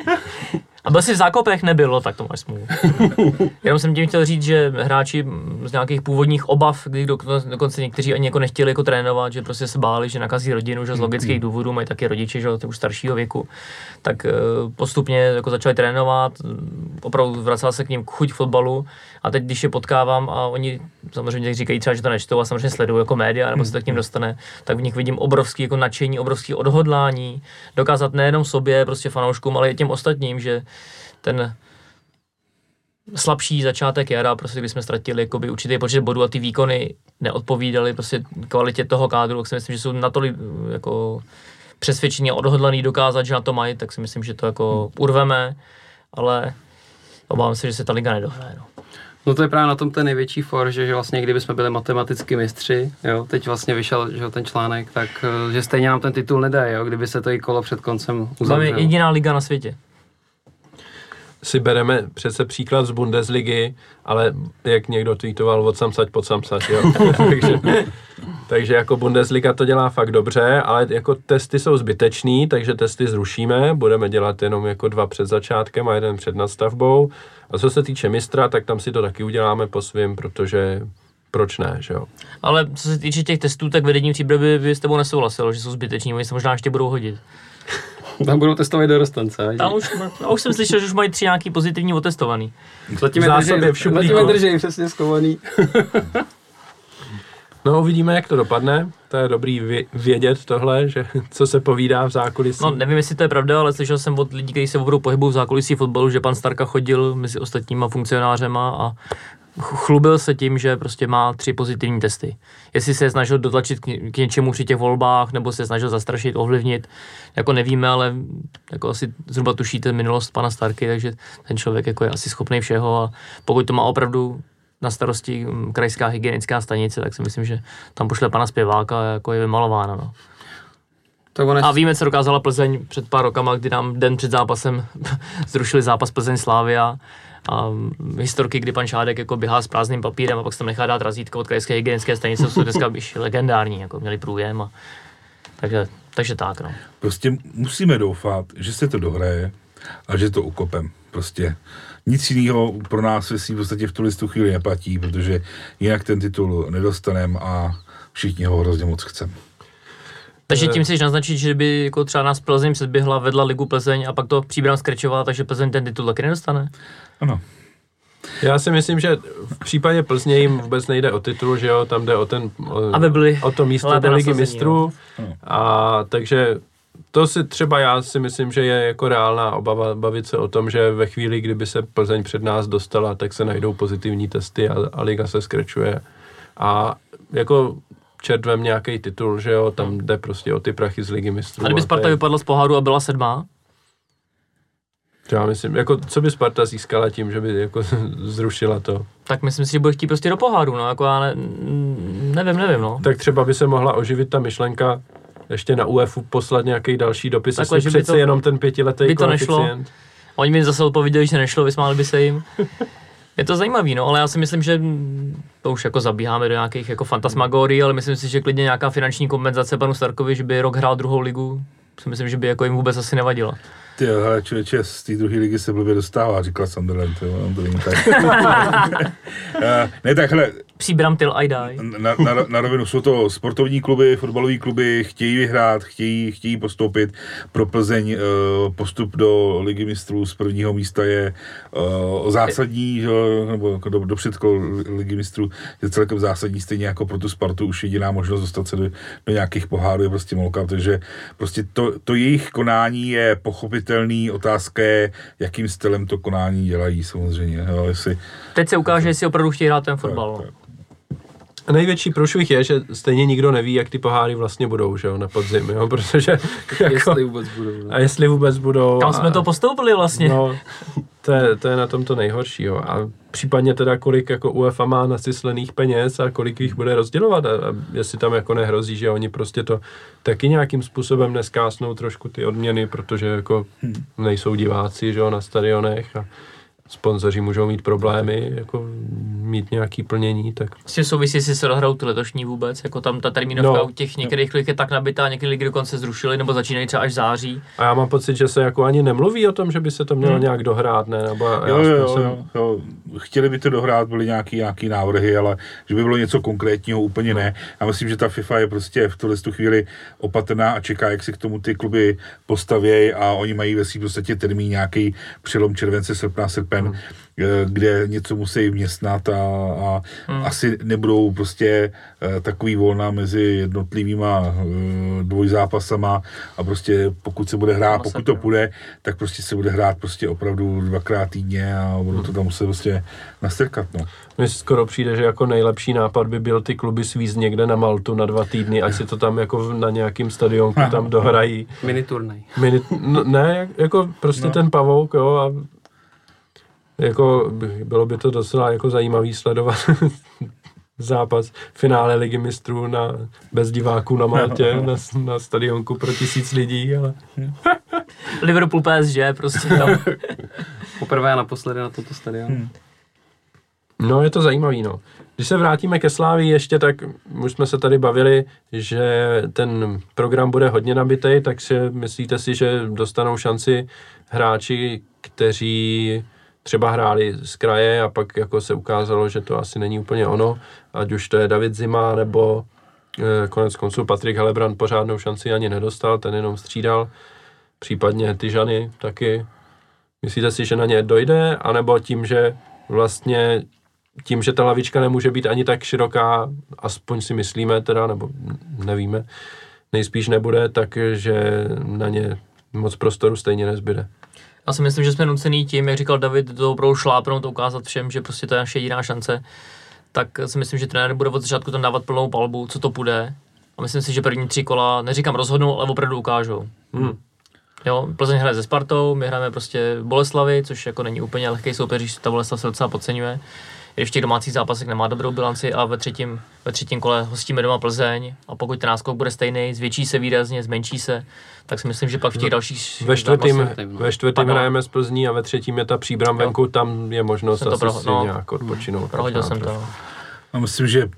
A byl jsi v zákopech, nebylo, tak to máš smůlu. (laughs) Jenom jsem tím chtěl říct, že hráči z nějakých původních obav, kdy do, dokonce někteří ani jako nechtěli jako trénovat, že prostě se báli, že nakazí rodinu, že z logických důvodů mají taky rodiče, že už staršího věku, tak eh, postupně jako začali trénovat, opravdu vracela se k ním chuť fotbalu a teď, když je potkávám a oni samozřejmě říkají třeba, že to nečtou a samozřejmě sledují jako média, nebo se to k ním dostane, tak v nich vidím obrovský jako nadšení, obrovský odhodlání, dokázat nejenom sobě, prostě fanouškům, ale i těm ostatním, že ten slabší začátek jara, prostě když jsme ztratili jakoby určitý počet bodů a ty výkony neodpovídaly prostě kvalitě toho kádru, tak si myslím, že jsou natolik eh, jako přesvědčení a odhodlaný dokázat, že na to mají, tak si myslím, že to jako urveme, ale obávám se, že se ta liga nedohraje. No. No to je právě na tom ten největší for, že, že vlastně kdyby jsme byli matematicky mistři, jo, teď vlastně vyšel že ten článek, tak eh, že stejně nám ten titul nedá, jo, kdyby se to i kolo před koncem uzavřelo. jediná liga na světě. Si bereme přece příklad z Bundesligy, ale jak někdo tweetoval od samsať pod samsať, jo. (laughs) takže, takže jako Bundesliga to dělá fakt dobře, ale jako testy jsou zbytečný, takže testy zrušíme, budeme dělat jenom jako dva před začátkem a jeden před nadstavbou. A co se týče mistra, tak tam si to taky uděláme po svým, protože proč ne, že jo. Ale co se týče těch testů, tak vedení přípravy by s tebou nesouhlasilo, že jsou zbyteční, oni se možná ještě budou hodit. Tam budou testovat dorostance. vidíš? Tam už, já už jsem slyšel, že už mají tři nějaký pozitivní otestovaný. Zatím je držej, v šuplíku. zatím je držej přesně skovaný. (laughs) No uvidíme, jak to dopadne. To je dobrý vě- vědět tohle, že (laughs) co se povídá v zákulisí. No, nevím, jestli to je pravda, ale slyšel jsem od lidí, kteří se opravdu pohybují v zákulisí fotbalu, že pan Starka chodil mezi ostatníma funkcionářema a chlubil se tím, že prostě má tři pozitivní testy. Jestli se je snažil dotlačit k, k něčemu při těch volbách, nebo se je snažil zastrašit, ovlivnit, jako nevíme, ale jako asi zhruba tušíte minulost pana Starky, takže ten člověk jako je asi schopný všeho a pokud to má opravdu na starosti mm, krajská hygienická stanice, tak si myslím, že tam pošle pana zpěváka a jako je vymalováno. No. Tak on A víme, co dokázala Plzeň před pár rokama, kdy nám den před zápasem (laughs) zrušili zápas Plzeň Slávia a historky, kdy pan Šádek jako běhá s prázdným papírem a pak se tam nechá dát razítko od krajské hygienické stanice, jsou dneska už legendární, jako měli průjem a takže, takže tak, no. Prostě musíme doufat, že se to dohraje a že to ukopem. Prostě nic jiného pro nás v podstatě v tu chvíli neplatí, protože jinak ten titul nedostaneme a všichni ho hrozně moc chceme. Takže Eh, tím chceš naznačit, že by jako třeba nás Plzeň předběhla, vedla ligu Plzeň a pak to příbram skrečovala, takže Plzeň ten titul taky nedostane? Ano. Já si myslím, že v případě Plzně jim vůbec nejde o titul, že jo, tam jde o ten, o, Aby byli o to místo do ligy mistrů. A takže to si třeba já si myslím, že je jako reálná obava bavit se o tom, že ve chvíli, kdyby se Plzeň před nás dostala, tak se najdou pozitivní testy a, a liga se skrečuje. A jako čert vem nějaký titul, že jo, tam jde prostě o ty prachy z ligy mistrů. A kdyby Sparta je- vypadla z poháru a byla sedmá, Já myslím, jako co by Sparta získala tím, že by jako (laughs) zrušila to. tak myslím si, že bude chtít prostě do poháru, no, jako já ne, nevím, nevím, no. Tak třeba by se mohla oživit ta myšlenka ještě na UEFu poslat nějaký další dopis, Takhle, jestli přeci to- jenom ten pětiletý by to nešlo. koeficient. Oni mi zase odpověděli, že nešlo, vysmáli by se jim. (laughs) Je to zajímavý, no, ale já si myslím, že to už jako zabíháme do nějakých jako fantasmagorií, ale myslím si, že klidně nějaká finanční kompenzace panu Starkovi, že by rok hrál druhou ligu, si myslím, že by jako jim vůbec asi nevadila. Ty jo, hele, člověče, z té druhé ligy se blbě dostává, říkal Sunderland, jo, on to tak. (laughs) Eh, ne, tak hele, Příbram till I die. na, na, na rovinu jsou to sportovní kluby, fotbalové kluby, chtějí vyhrát, chtějí, chtějí postoupit. Pro Plzeň eh, postup do ligy mistrů z prvního místa je eh, zásadní, že nebo jako do, do předkol ligy mistrů je celkem zásadní, stejně jako pro tu Spartu už jediná možnost dostat se do, do nějakých pohárů je prostě molka, takže prostě to, to jejich konání je pochopitelný, otázka je, jakým stylem to konání dělají samozřejmě, jo, jestli Teď se ukáže, jestli opravdu chtějí hrát ten fotbal. tak. No. A největší průšvih je, že stejně nikdo neví, jak ty poháry vlastně budou, že jo, na podzim, jo, protože (laughs) jako, Jestli vůbec budou. No. a jestli vůbec budou. Kam a, jsme to postoupili vlastně? No, to je, to je na tom to nejhorší, jo. A případně teda kolik jako UEFA má nacyslených peněz a kolik jich bude rozdělovat a, a jestli tam jako nehrozí, že oni prostě to taky nějakým způsobem neskásnou trošku ty odměny, protože jako nejsou diváci, že jo, na stadionech a sponzoři můžou mít problémy, jako mít nějaký plnění, tak S tím souvisí, jestli se dohrajou ty letošní vůbec, jako tam ta termínovka No. u těch některých lig je tak nabitá, některé ligy dokonce zrušily nebo začínají třeba až v září. A já mám pocit, že se jako ani nemluví o tom, že by se to mělo Hmm. nějak dohrát, ne? Nebo já Jo, jo, jsem- jo, jo, chtěli by to dohrát, byly nějaký, nějaký návrhy, ale že by bylo něco konkrétního, úplně ne. Já myslím, že ta FIFA je prostě v tuhle tu chvíli opatrná a čeká, jak si k tomu ty kluby postavějí a oni mají ve svým podstatě termín nějaký přelom července, srpna, srpen, Hmm. eh, kde něco musí vměstnat a, a Hmm. asi nebudou prostě eh, takový volna mezi jednotlivýma eh, dvojzápasama a prostě pokud se bude hrát, pokud to půjde, tak prostě se bude hrát prostě opravdu dvakrát týdně a budou to tam muset prostě nastrkat, no. Mně skoro přijde, že jako nejlepší nápad by byl ty kluby svízt někde na Maltu na dva týdny, ať si to tam jako na nějakým stadionku tam (laughs) dohrají. Mini turnaj. Minit, no, ne, jak- jako prostě no. ten pavouk, jo, a jako by- bylo by to docela jako zajímavý sledovat (laughs) zápas finále ligy mistrů na, bez diváků na Maltě, (laughs) na, na stadionku pro tisíc lidí, ale (laughs) Liverpool PSG prostě tam. Poprvé a naposledy na tomto stadionu. Hmm. No, je to zajímavý, no. Když se vrátíme ke Slávi ještě, tak už jsme se tady bavili, že ten program bude hodně nabitý, takže myslíte si, že dostanou šanci hráči, kteří třeba hráli z kraje a pak jako se ukázalo, že to asi není úplně ono, ať už to je David Zima nebo eh, konec konců Patrik Helebrant pořádnou šanci ani nedostal, ten jenom střídal, případně Tyžany taky. Myslíte si, že na ně dojde, anebo tím, že vlastně tím, že ta lavička nemůže být ani tak široká, aspoň si myslíme teda, nebo nevíme, nejspíš nebude, takže na ně moc prostoru stejně nezbyde. Já si myslím, že jsme nucený tím, jak říkal David, to opravdu šlápnout, ukázat všem, že prostě to je naše jediná šance. Tak si myslím, že trenér bude od začátku tam dávat plnou palbu, co to půjde. A myslím si, že první tři kola, neříkám rozhodnou, ale opravdu ukážou. Hmm. Jo, Plzeň hraje ze Spartou, my hrajeme prostě Boleslavy, což jako není úplně lehký soupeř, se ta Boleslav se docela podceňuje. Ještě domácí zápasek nemá dobrou bilanci a ve třetím, ve třetím kole hostíme doma Plzeň a pokud ten náskok bude stejný, zvětší se výrazně, zmenší se, tak si myslím, že pak v těch dalších Ve čtvrtým, zápasech- no. ve čtvrtým Pardon. hrajeme z Plzní a ve třetím je ta příbram Jo. venku, tam je možnost asi proho- si no. nějak odpočinout. prohodil možná jsem to. no. A myslím, že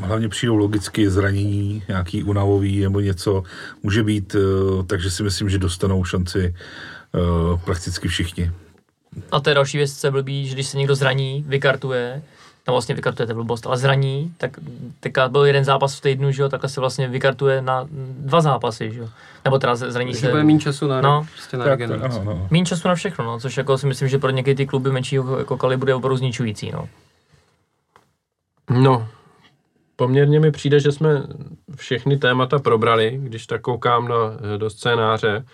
hlavně přijdou logicky zranění, nějaký unavový nebo něco může být, eh, takže si myslím, že dostanou šanci eh, prakticky všichni. A to je další věc, co je blbý, že když se někdo zraní, vykartuje, tam vlastně vykartujete blbost, ale zraní, tak teďka byl jeden zápas v týdnu, že jo, takhle se vlastně vykartuje na dva zápasy, že jo. Nebo teda zraní Takže se... bude méně času na, No. prostě na Tak, regeneraci. no. Méně času na všechno, no, což jako si myslím, že pro některé ty kluby menšího jako kalibru je opravdu zničující, no. No, poměrně mi přijde, že jsme všechny témata probrali, když tak koukám na, eh, do scénáře.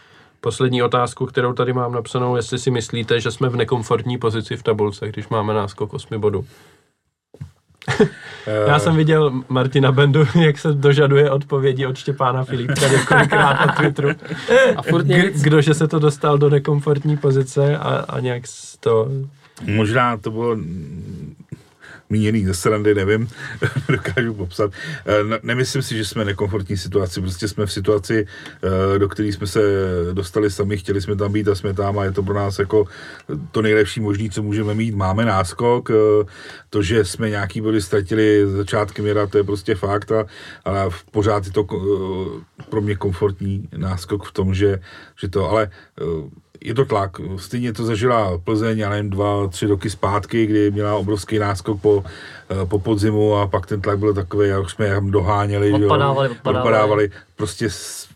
Poslední otázku, kterou tady mám napsanou, jestli si myslíte, že jsme v nekomfortní pozici v tabulce, když máme náskok 8 bodů. Já jsem viděl Martina Bendu, (laughs) jak se dožaduje odpovědi od Štěpána Filipka několikrát na Twitteru. A furt nic. kdo, že se to dostal do nekomfortní pozice a, a nějak to... Možná to bylo míněný ze srandy, nevím, (laughs) dokážu popsat. Eh, ne- Nemyslím si, že jsme nekomfortní situaci, prostě jsme v situaci, eh, do které jsme se dostali sami, chtěli jsme tam být a jsme tam a je to pro nás jako to nejlepší možný, co můžeme mít. Máme náskok, eh, to, že jsme nějaký body ztratili začátkem jara, to je prostě fakt a, a v pořád je to pro mě komfortní náskok v tom, že, že to, ale je to tlak. Stejně to zažila Plzeň, já nevím, dva, tři roky zpátky, kdy měla obrovský náskok po, eh, po podzimu a pak ten tlak byl takový, jak jsme doháněli. že jo, Odpadávali, odpadávali. odpadávali. Prostě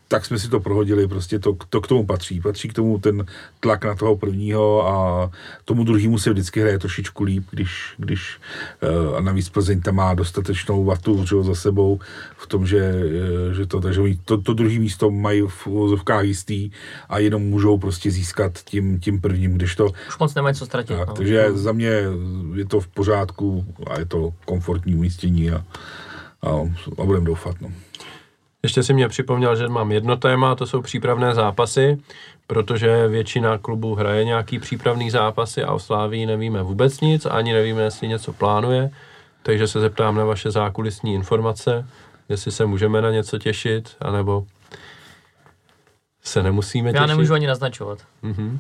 tak jsme si to prohodili, prostě to, to k tomu patří. Patří k tomu ten tlak na toho prvního a tomu druhému se vždycky hraje trošičku líp, když, když eh, a navíc Plzeň tam má dostatečnou vatu že za sebou v tom, že, eh, že to, takže oni to, to druhé místo mají v uvozovkách jistý a jenom můžou prostě získat tím, tím prvním, když to Už moc nemají co ztratit, tak, no. takže za mě je to v pořádku a je to komfortní umístění a, a, a budeme doufat. No. Ještě si mě připomněl, že mám jedno téma, to jsou přípravné zápasy, protože většina klubů hraje nějaký přípravný zápasy a o Slávii nevíme vůbec nic, ani nevíme, jestli něco plánuje, takže se zeptám na vaše zákulisní informace, jestli se můžeme na něco těšit, anebo se nemusíme těšit. Já nemůžu ani naznačovat. (laughs)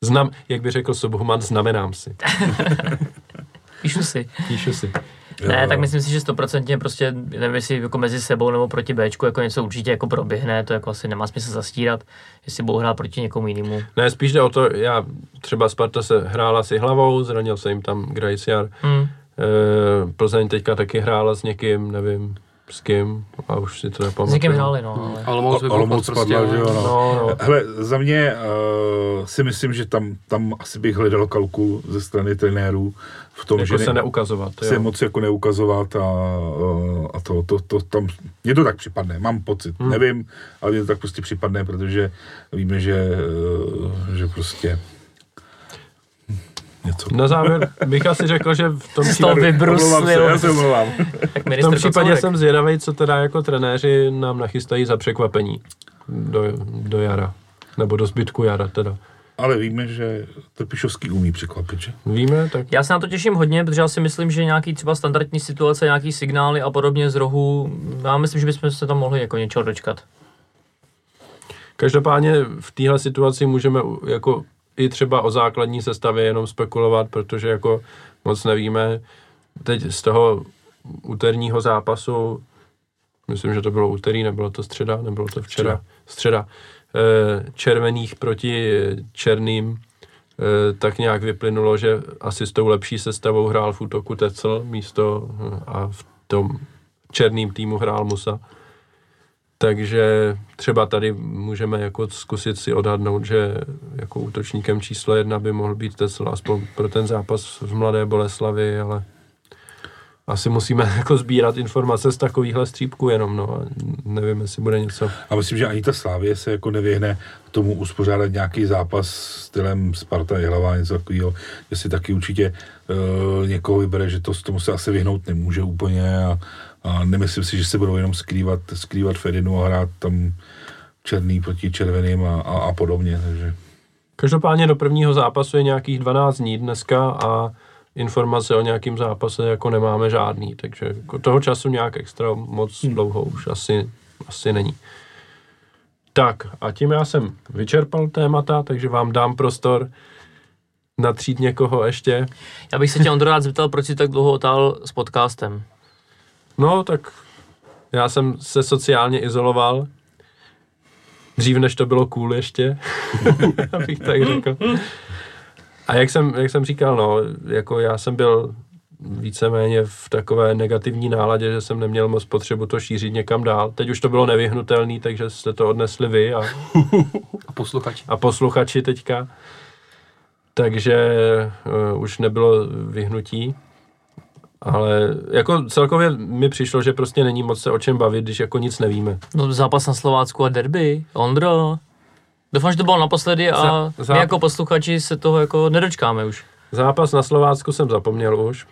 Znam, jak by řekl Subhuman, znamenám si. (laughs) Píšu si. Píšu si. Ne, tak myslím si, že stoprocentně prostě, nevím, jestli jako mezi sebou nebo proti Bčku jako něco určitě jako proběhne, to jako asi nemá smysl zastírat, jestli budou hrát proti někomu jinému. Ne, spíš jde o to, já třeba Sparta se hrála si hlavou, zranil se jim tam Grajciar. Hmm. Eh, Plzeň teďka taky hrála s někým, nevím s kým, a už si to S nepamatuju. někým hráli, no, ale... Olomouc by Olomouc prostě, spadla, že jo, no. No, no. Hele, za mě uh, si myslím, že tam, tam asi bych hledal kalkul ze strany trenérů v tom, Jako že se ne, neukazovat. se Jo. moc jako neukazovat a, a to, to, to, tam, mně to tak připadne, mám pocit, hmm. nevím, ale mně to tak prostě připadne, protože víme, že, že prostě něco. Na závěr bych asi řekl, že v tom, případě, já se omlouvám. (laughs) V tom případě jsem zvědavý, co teda jako trenéři nám nachystají za překvapení do, do jara. Nebo do zbytku jara teda. Ale víme, že Trpišovský umí překvapit, že? Víme, tak Já se na to těším hodně, protože já si myslím, že nějaký třeba standardní situace, nějaký signály a podobně z rohu, já myslím, že bychom se tam mohli jako něčeho dočkat. Každopádně v téhle situaci můžeme jako i třeba o základní sestavě jenom spekulovat, protože jako moc nevíme. Teď z toho úterního zápasu, myslím, že to bylo úterý, nebylo to středa, nebylo to včera, Středa. středa, červených proti černým, eh, tak nějak vyplynulo, že asi s tou lepší sestavou hrál v útoku Tecel místo eh, a v tom černým týmu hrál Musa. Takže třeba tady můžeme jako zkusit si odhadnout, že jako útočníkem číslo jedna by mohl být Tesla aspoň pro ten zápas v Mladé Boleslavi, ale asi musíme (laughs) jako sbírat informace z takovýchhle střípků jenom, no. a Nevím, jestli bude něco. A myslím, že ani ta Slávě se jako nevyhne tomu uspořádat nějaký zápas stylem Sparta Jihlava, něco takového, že si taky určitě uh, někoho vybere, že to z tomu se asi vyhnout nemůže úplně a, a nemyslím si, že se budou jenom skrývat, skrývat Fedinu a hrát tam černý proti červeným a, a, a podobně, takže Každopádně do prvního zápasu je nějakých 12 dní dneska a informace o nějakým zápase jako nemáme žádný, takže jako toho času nějak extra moc dlouho už asi, asi není. Tak a tím já jsem vyčerpal témata, takže vám dám prostor natřít někoho ještě. Já bych se tě, Ondro, rád zeptal, proč jsi tak dlouho otál s podcastem. No, tak já jsem se sociálně izoloval. Dřív, než to bylo cool ještě, (laughs) abych tak řekl. A jak jsem, jak jsem říkal, no, jako já jsem byl víceméně v takové negativní náladě, že jsem neměl moc potřebu to šířit někam dál. Teď už to bylo nevyhnutelné, takže jste to odnesli vy a, (laughs) A posluchači. a posluchači teďka. Takže uh, už nebylo vyhnutí. Ale jako celkově mi přišlo, že prostě není moc se o čem bavit, když jako nic nevíme. No, zápas na Slovácku a derby, Ondro. Doufám, že to bylo naposledy a Za- za- my jako posluchači se toho jako nedočkáme už. Zápas na Slovácku jsem zapomněl už.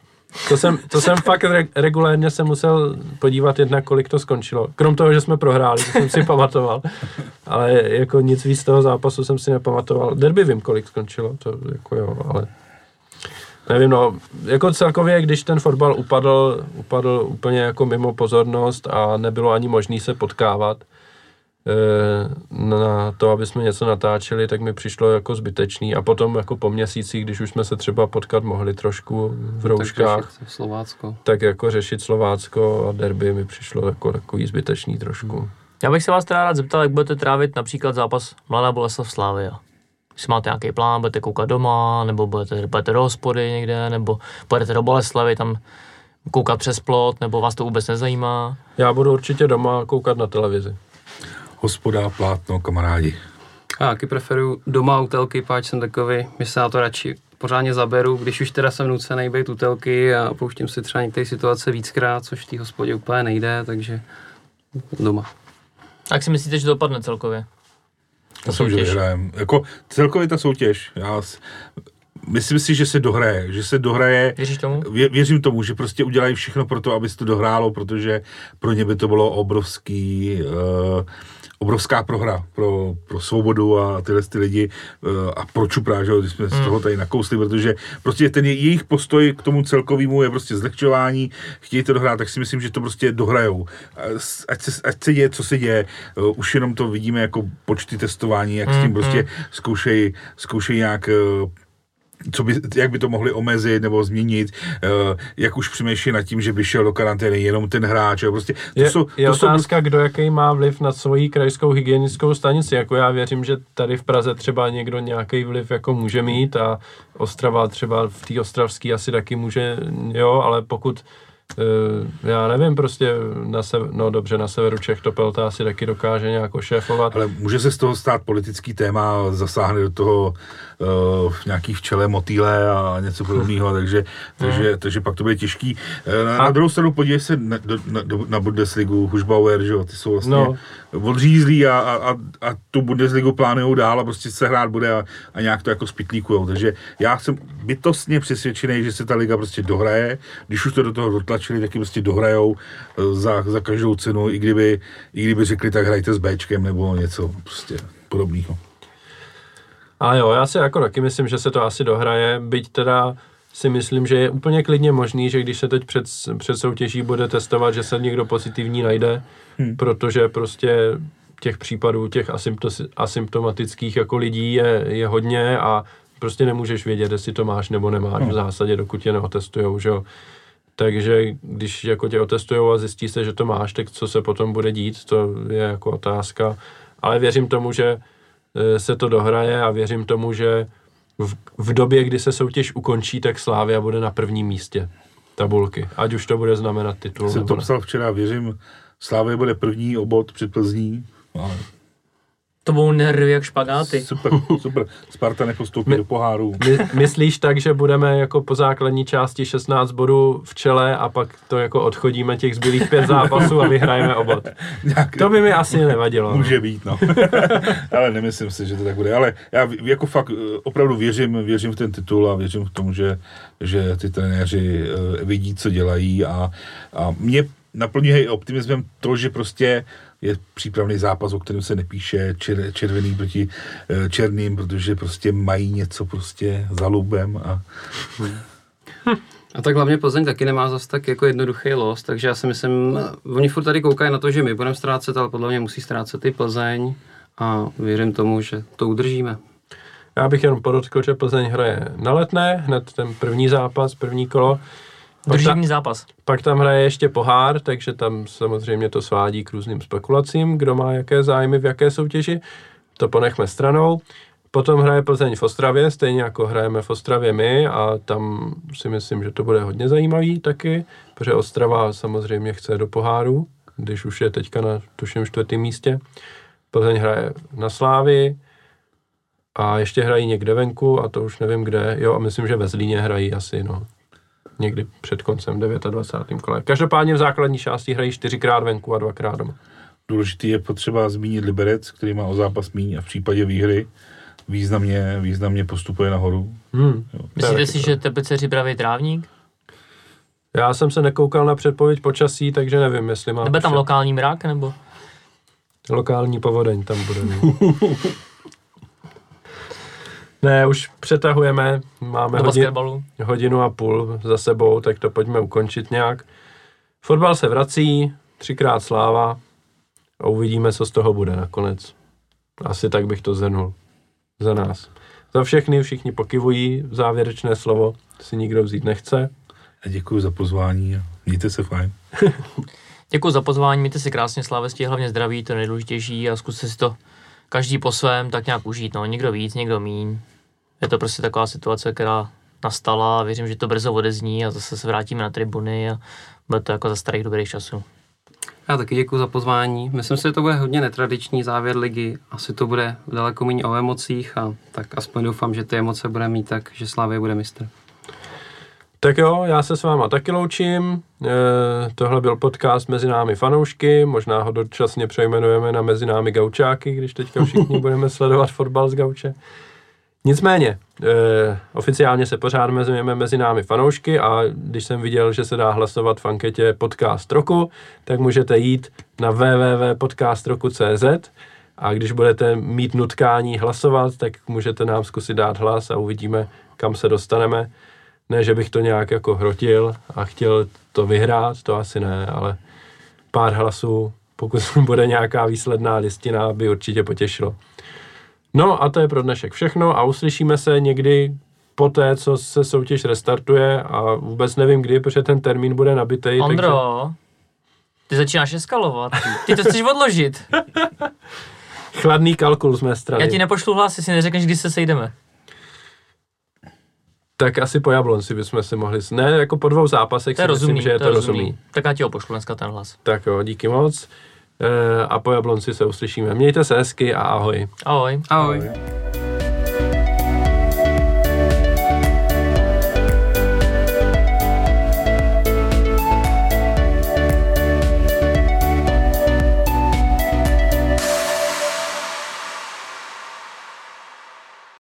To jsem, to jsem (laughs) fakt re- regulérně se musel podívat jednak, kolik to skončilo. Krom toho, že jsme prohráli, to jsem si (laughs) pamatoval. Ale jako nic víc z toho zápasu jsem si nepamatoval. Derby vím, kolik skončilo, to jako jo, ale nevím, no, jako celkově, když ten fotbal upadl, upadl úplně jako mimo pozornost a nebylo ani možný se potkávat, na to, aby jsme něco natáčeli, tak mi přišlo jako zbytečný. A potom jako po měsících, když už jsme se třeba potkat mohli trošku v rouškách, Takže Slovácko. tak jako řešit Slovácko a derby mi přišlo jako takový zbytečný trošku. Já bych se vás teda rád zeptal, jak budete trávit například zápas Mladá Boleslav Slávia. Jestli máte nějaký plán, budete koukat doma, nebo budete, budete do hospody někde, nebo budete do Boleslavy tam koukat přes plot, nebo vás to vůbec nezajímá. Já budu určitě doma koukat na televizi. Hospoda, plátno, kamarádi. Já taky preferuju doma utelky, páč jsem takový, my se na to radši pořádně zaberu, když už teda jsem nucený být utelky a pouštím si třeba některé situace víckrát, což v té hospodě úplně nejde, takže doma. Jak si myslíte, že to dopadne celkově? Myslím, že soutěž. vyhrajem. Jako celkově ta soutěž, já s, myslím si, že se dohraje, že se dohraje, Věříš tomu? Vě, věřím tomu, že prostě udělají všechno pro to, aby se to dohrálo, protože pro ně by to bylo obrovský, uh, obrovská prohra pro, pro svobodu a tyhle ty lidi uh, a pro Čupra, že když jsme z toho tady nakousli, protože prostě ten je- jejich postoj k tomu celkovému je prostě zlehčování, chtějí to dohrát, tak si myslím, že to prostě dohrajou. A s- Ať se, ať se děje, co se děje, uh, už jenom to vidíme jako počty testování, jak s tím prostě zkoušejí, zkoušejí nějak uh, co by, jak by to mohli omezit nebo změnit, uh, jak už přemýšlí nad tím, že by šel do karantény jenom ten hráč. Jo. Prostě to Je, jsou, je to jsou otázka, kdo jaký má vliv na svoji krajskou hygienickou stanici. Jako já věřím, že tady v Praze třeba někdo nějaký vliv jako může mít a Ostrava třeba v té ostravské asi taky může, jo, ale pokud eh, já nevím, prostě na sever, no dobře, na severu Čech to Pelta asi taky dokáže nějak ošéfovat. ale může se z toho stát politický téma, zasáhne do toho uh, nějaký včele, motýle a něco podobného, takže, takže, takže pak to bude těžký. Eh, Na, A- na druhou stranu podívej se na, na, na Bundesligu, Hušbauer, že jo, ty jsou vlastně No. odřízlí a, a, a, a tu Bundesligu plánují dál a prostě se hrát bude a, a nějak to jako spitlíkujou. Takže já jsem bytostně přesvědčený, že se ta liga prostě dohraje. Když už to do toho dotlačili, tak ji prostě dohrajou eh, za, za každou cenu, i kdyby, i kdyby řekli, tak hrajte s Bčkem nebo něco prostě podobného. A jo, já si jako taky myslím, že se to asi dohraje, byť teda si myslím, že je úplně klidně možný, že když se teď před, před soutěží bude testovat, že se někdo pozitivní najde, hmm. protože prostě těch případů, těch asymptos, asymptomatických jako lidí je, je hodně a prostě nemůžeš vědět, jestli to máš nebo nemáš v zásadě, dokud tě neotestujou, že jo. Takže když jako tě otestujou a zjistí se, že to máš, tak co se potom bude dít, to je jako otázka. Ale věřím tomu, že eh, se to dohraje a věřím tomu, že v, v době, kdy se soutěž ukončí, tak Slávia bude na prvním místě tabulky. Ať už to bude znamenat titul. Jsem to psal včera, věřím, Slávě bude první obod před Plzní. To budou nervy jak špagáty. super, super. Sparta nepostoupí My- do poháru. My, myslíš tak, že budeme jako po základní části 16 bodů v čele a pak to jako odchodíme těch zbylých pět zápasů a vyhrajeme obod? Nějak, To by mi asi nevadilo. no. Může být, no. (laughs) ale nemyslím si, že to tak bude. Ale já jako fakt eh, opravdu věřím, věřím v ten titul a věřím v tomu, že, že ty trenéři eh, vidí, co dělají a, a mě naplňuje optimismem to, že prostě je přípravný zápas, o kterém se nepíše čer, červený proti eh, černým, protože prostě mají něco prostě za lubem a A tak hlavně Plzeň taky nemá zas tak jako jednoduchý los, takže já si myslím, oni furt tady koukají na to, že my budeme ztrácet, ale podle mě musí ztrácet i Plzeň a věřím tomu, že to udržíme. Já bych jenom podotkl, že Plzeň hraje na letné, hned ten první zápas, první kolo. Drživní zápas. pak tam hraje ještě pohár, takže tam samozřejmě to svádí k různým spekulacím, kdo má jaké zájmy v jaké soutěži. To ponechme stranou. Potom hraje Plzeň v Ostravě, stejně jako hrajeme v Ostravě my a tam si myslím, že to bude hodně zajímavý taky, protože Ostrava samozřejmě chce do poháru, když už je teďka na tuším čtvrtém místě. Plzeň hraje na Slávy a ještě hrají někde venku a to už nevím kde. Jo, a myslím, že ve Zlíně hrají asi, no. Někdy před koncem 29. kole. Každopádně v základní části hrají čtyřikrát venku a dvakrát doma. Důležitý je potřeba zmínit Liberec, který má o zápas míň a v případě výhry významně, významně postupuje nahoru. Hmm. Jo. Myslíte si, že Teplice připraví trávník? Já jsem se nekoukal na předpověď počasí, takže nevím, jestli má Nebo tam vše- lokální mrak, nebo? lokální povodeň tam bude. (laughs) ne, už přetahujeme, máme Do hodin, basketbalu? hodinu a půl za sebou, tak to pojďme ukončit nějak. Fotbal se vrací, třikrát sláva a uvidíme, co z toho bude nakonec. Asi tak bych to zhrnul. Za nás. Za všechny, všichni pokyvují, závěrečné slovo si nikdo vzít nechce. A děkuji za pozvání a mějte se fajn. (laughs) Děkuji za pozvání, mějte si krásně slávestí, hlavně zdraví, to je nejdůležitější a zkuste si to každý po svém tak nějak užít, no, někdo víc, někdo míň. Je to prostě taková situace, která nastala a věřím, že to brzo odezní a zase se vrátíme na tribuny a bude to jako za starých dobrých časů. Já taky děkuji za pozvání. Myslím si, že to bude hodně netradiční závěr ligy. Asi to bude daleko méně o emocích a tak aspoň doufám, že ty emoce bude mít tak, že Slávě bude mistr. Tak jo, já se s váma taky loučím. E, tohle byl podcast Mezi námi fanoušky, možná ho dočasně přejmenujeme na Mezi námi gaučáky, když teďka všichni (laughs) budeme sledovat fotbal z gauče. Nicméně, e, oficiálně se pořád jmenujeme Mezi námi fanoušky a když jsem viděl, že se dá hlasovat v anketě podcast roku, tak můžete jít na www.podcastroku.cz a když budete mít nutkání hlasovat, tak můžete nám zkusit dát hlas a uvidíme, kam se dostaneme. Ne, že bych to nějak jako hrotil a chtěl to vyhrát, to asi ne, ale pár hlasů, pokud (laughs) bude nějaká výsledná listina, by určitě potěšilo. No a to je pro dnešek všechno a uslyšíme se někdy po té, co se soutěž restartuje a vůbec nevím kdy, protože ten termín bude nabitý. takže Ondro, ty začínáš eskalovat. Ty to chceš odložit. (laughs) chladný kalkul z mé strany. Já ti nepošlu hlas, jestli neřekneš, kdy se sejdeme. Tak asi po Jablonci bychom si mohli... Ne, jako po dvou zápasech To si myslím, rozumný, že je to rozumný. Tak já ti ho pošlu dneska ten hlas. Tak jo, díky moc. E, a po Jablonci se uslyšíme. Mějte se hezky a ahoj. Ahoj. Ahoj. Ahoj.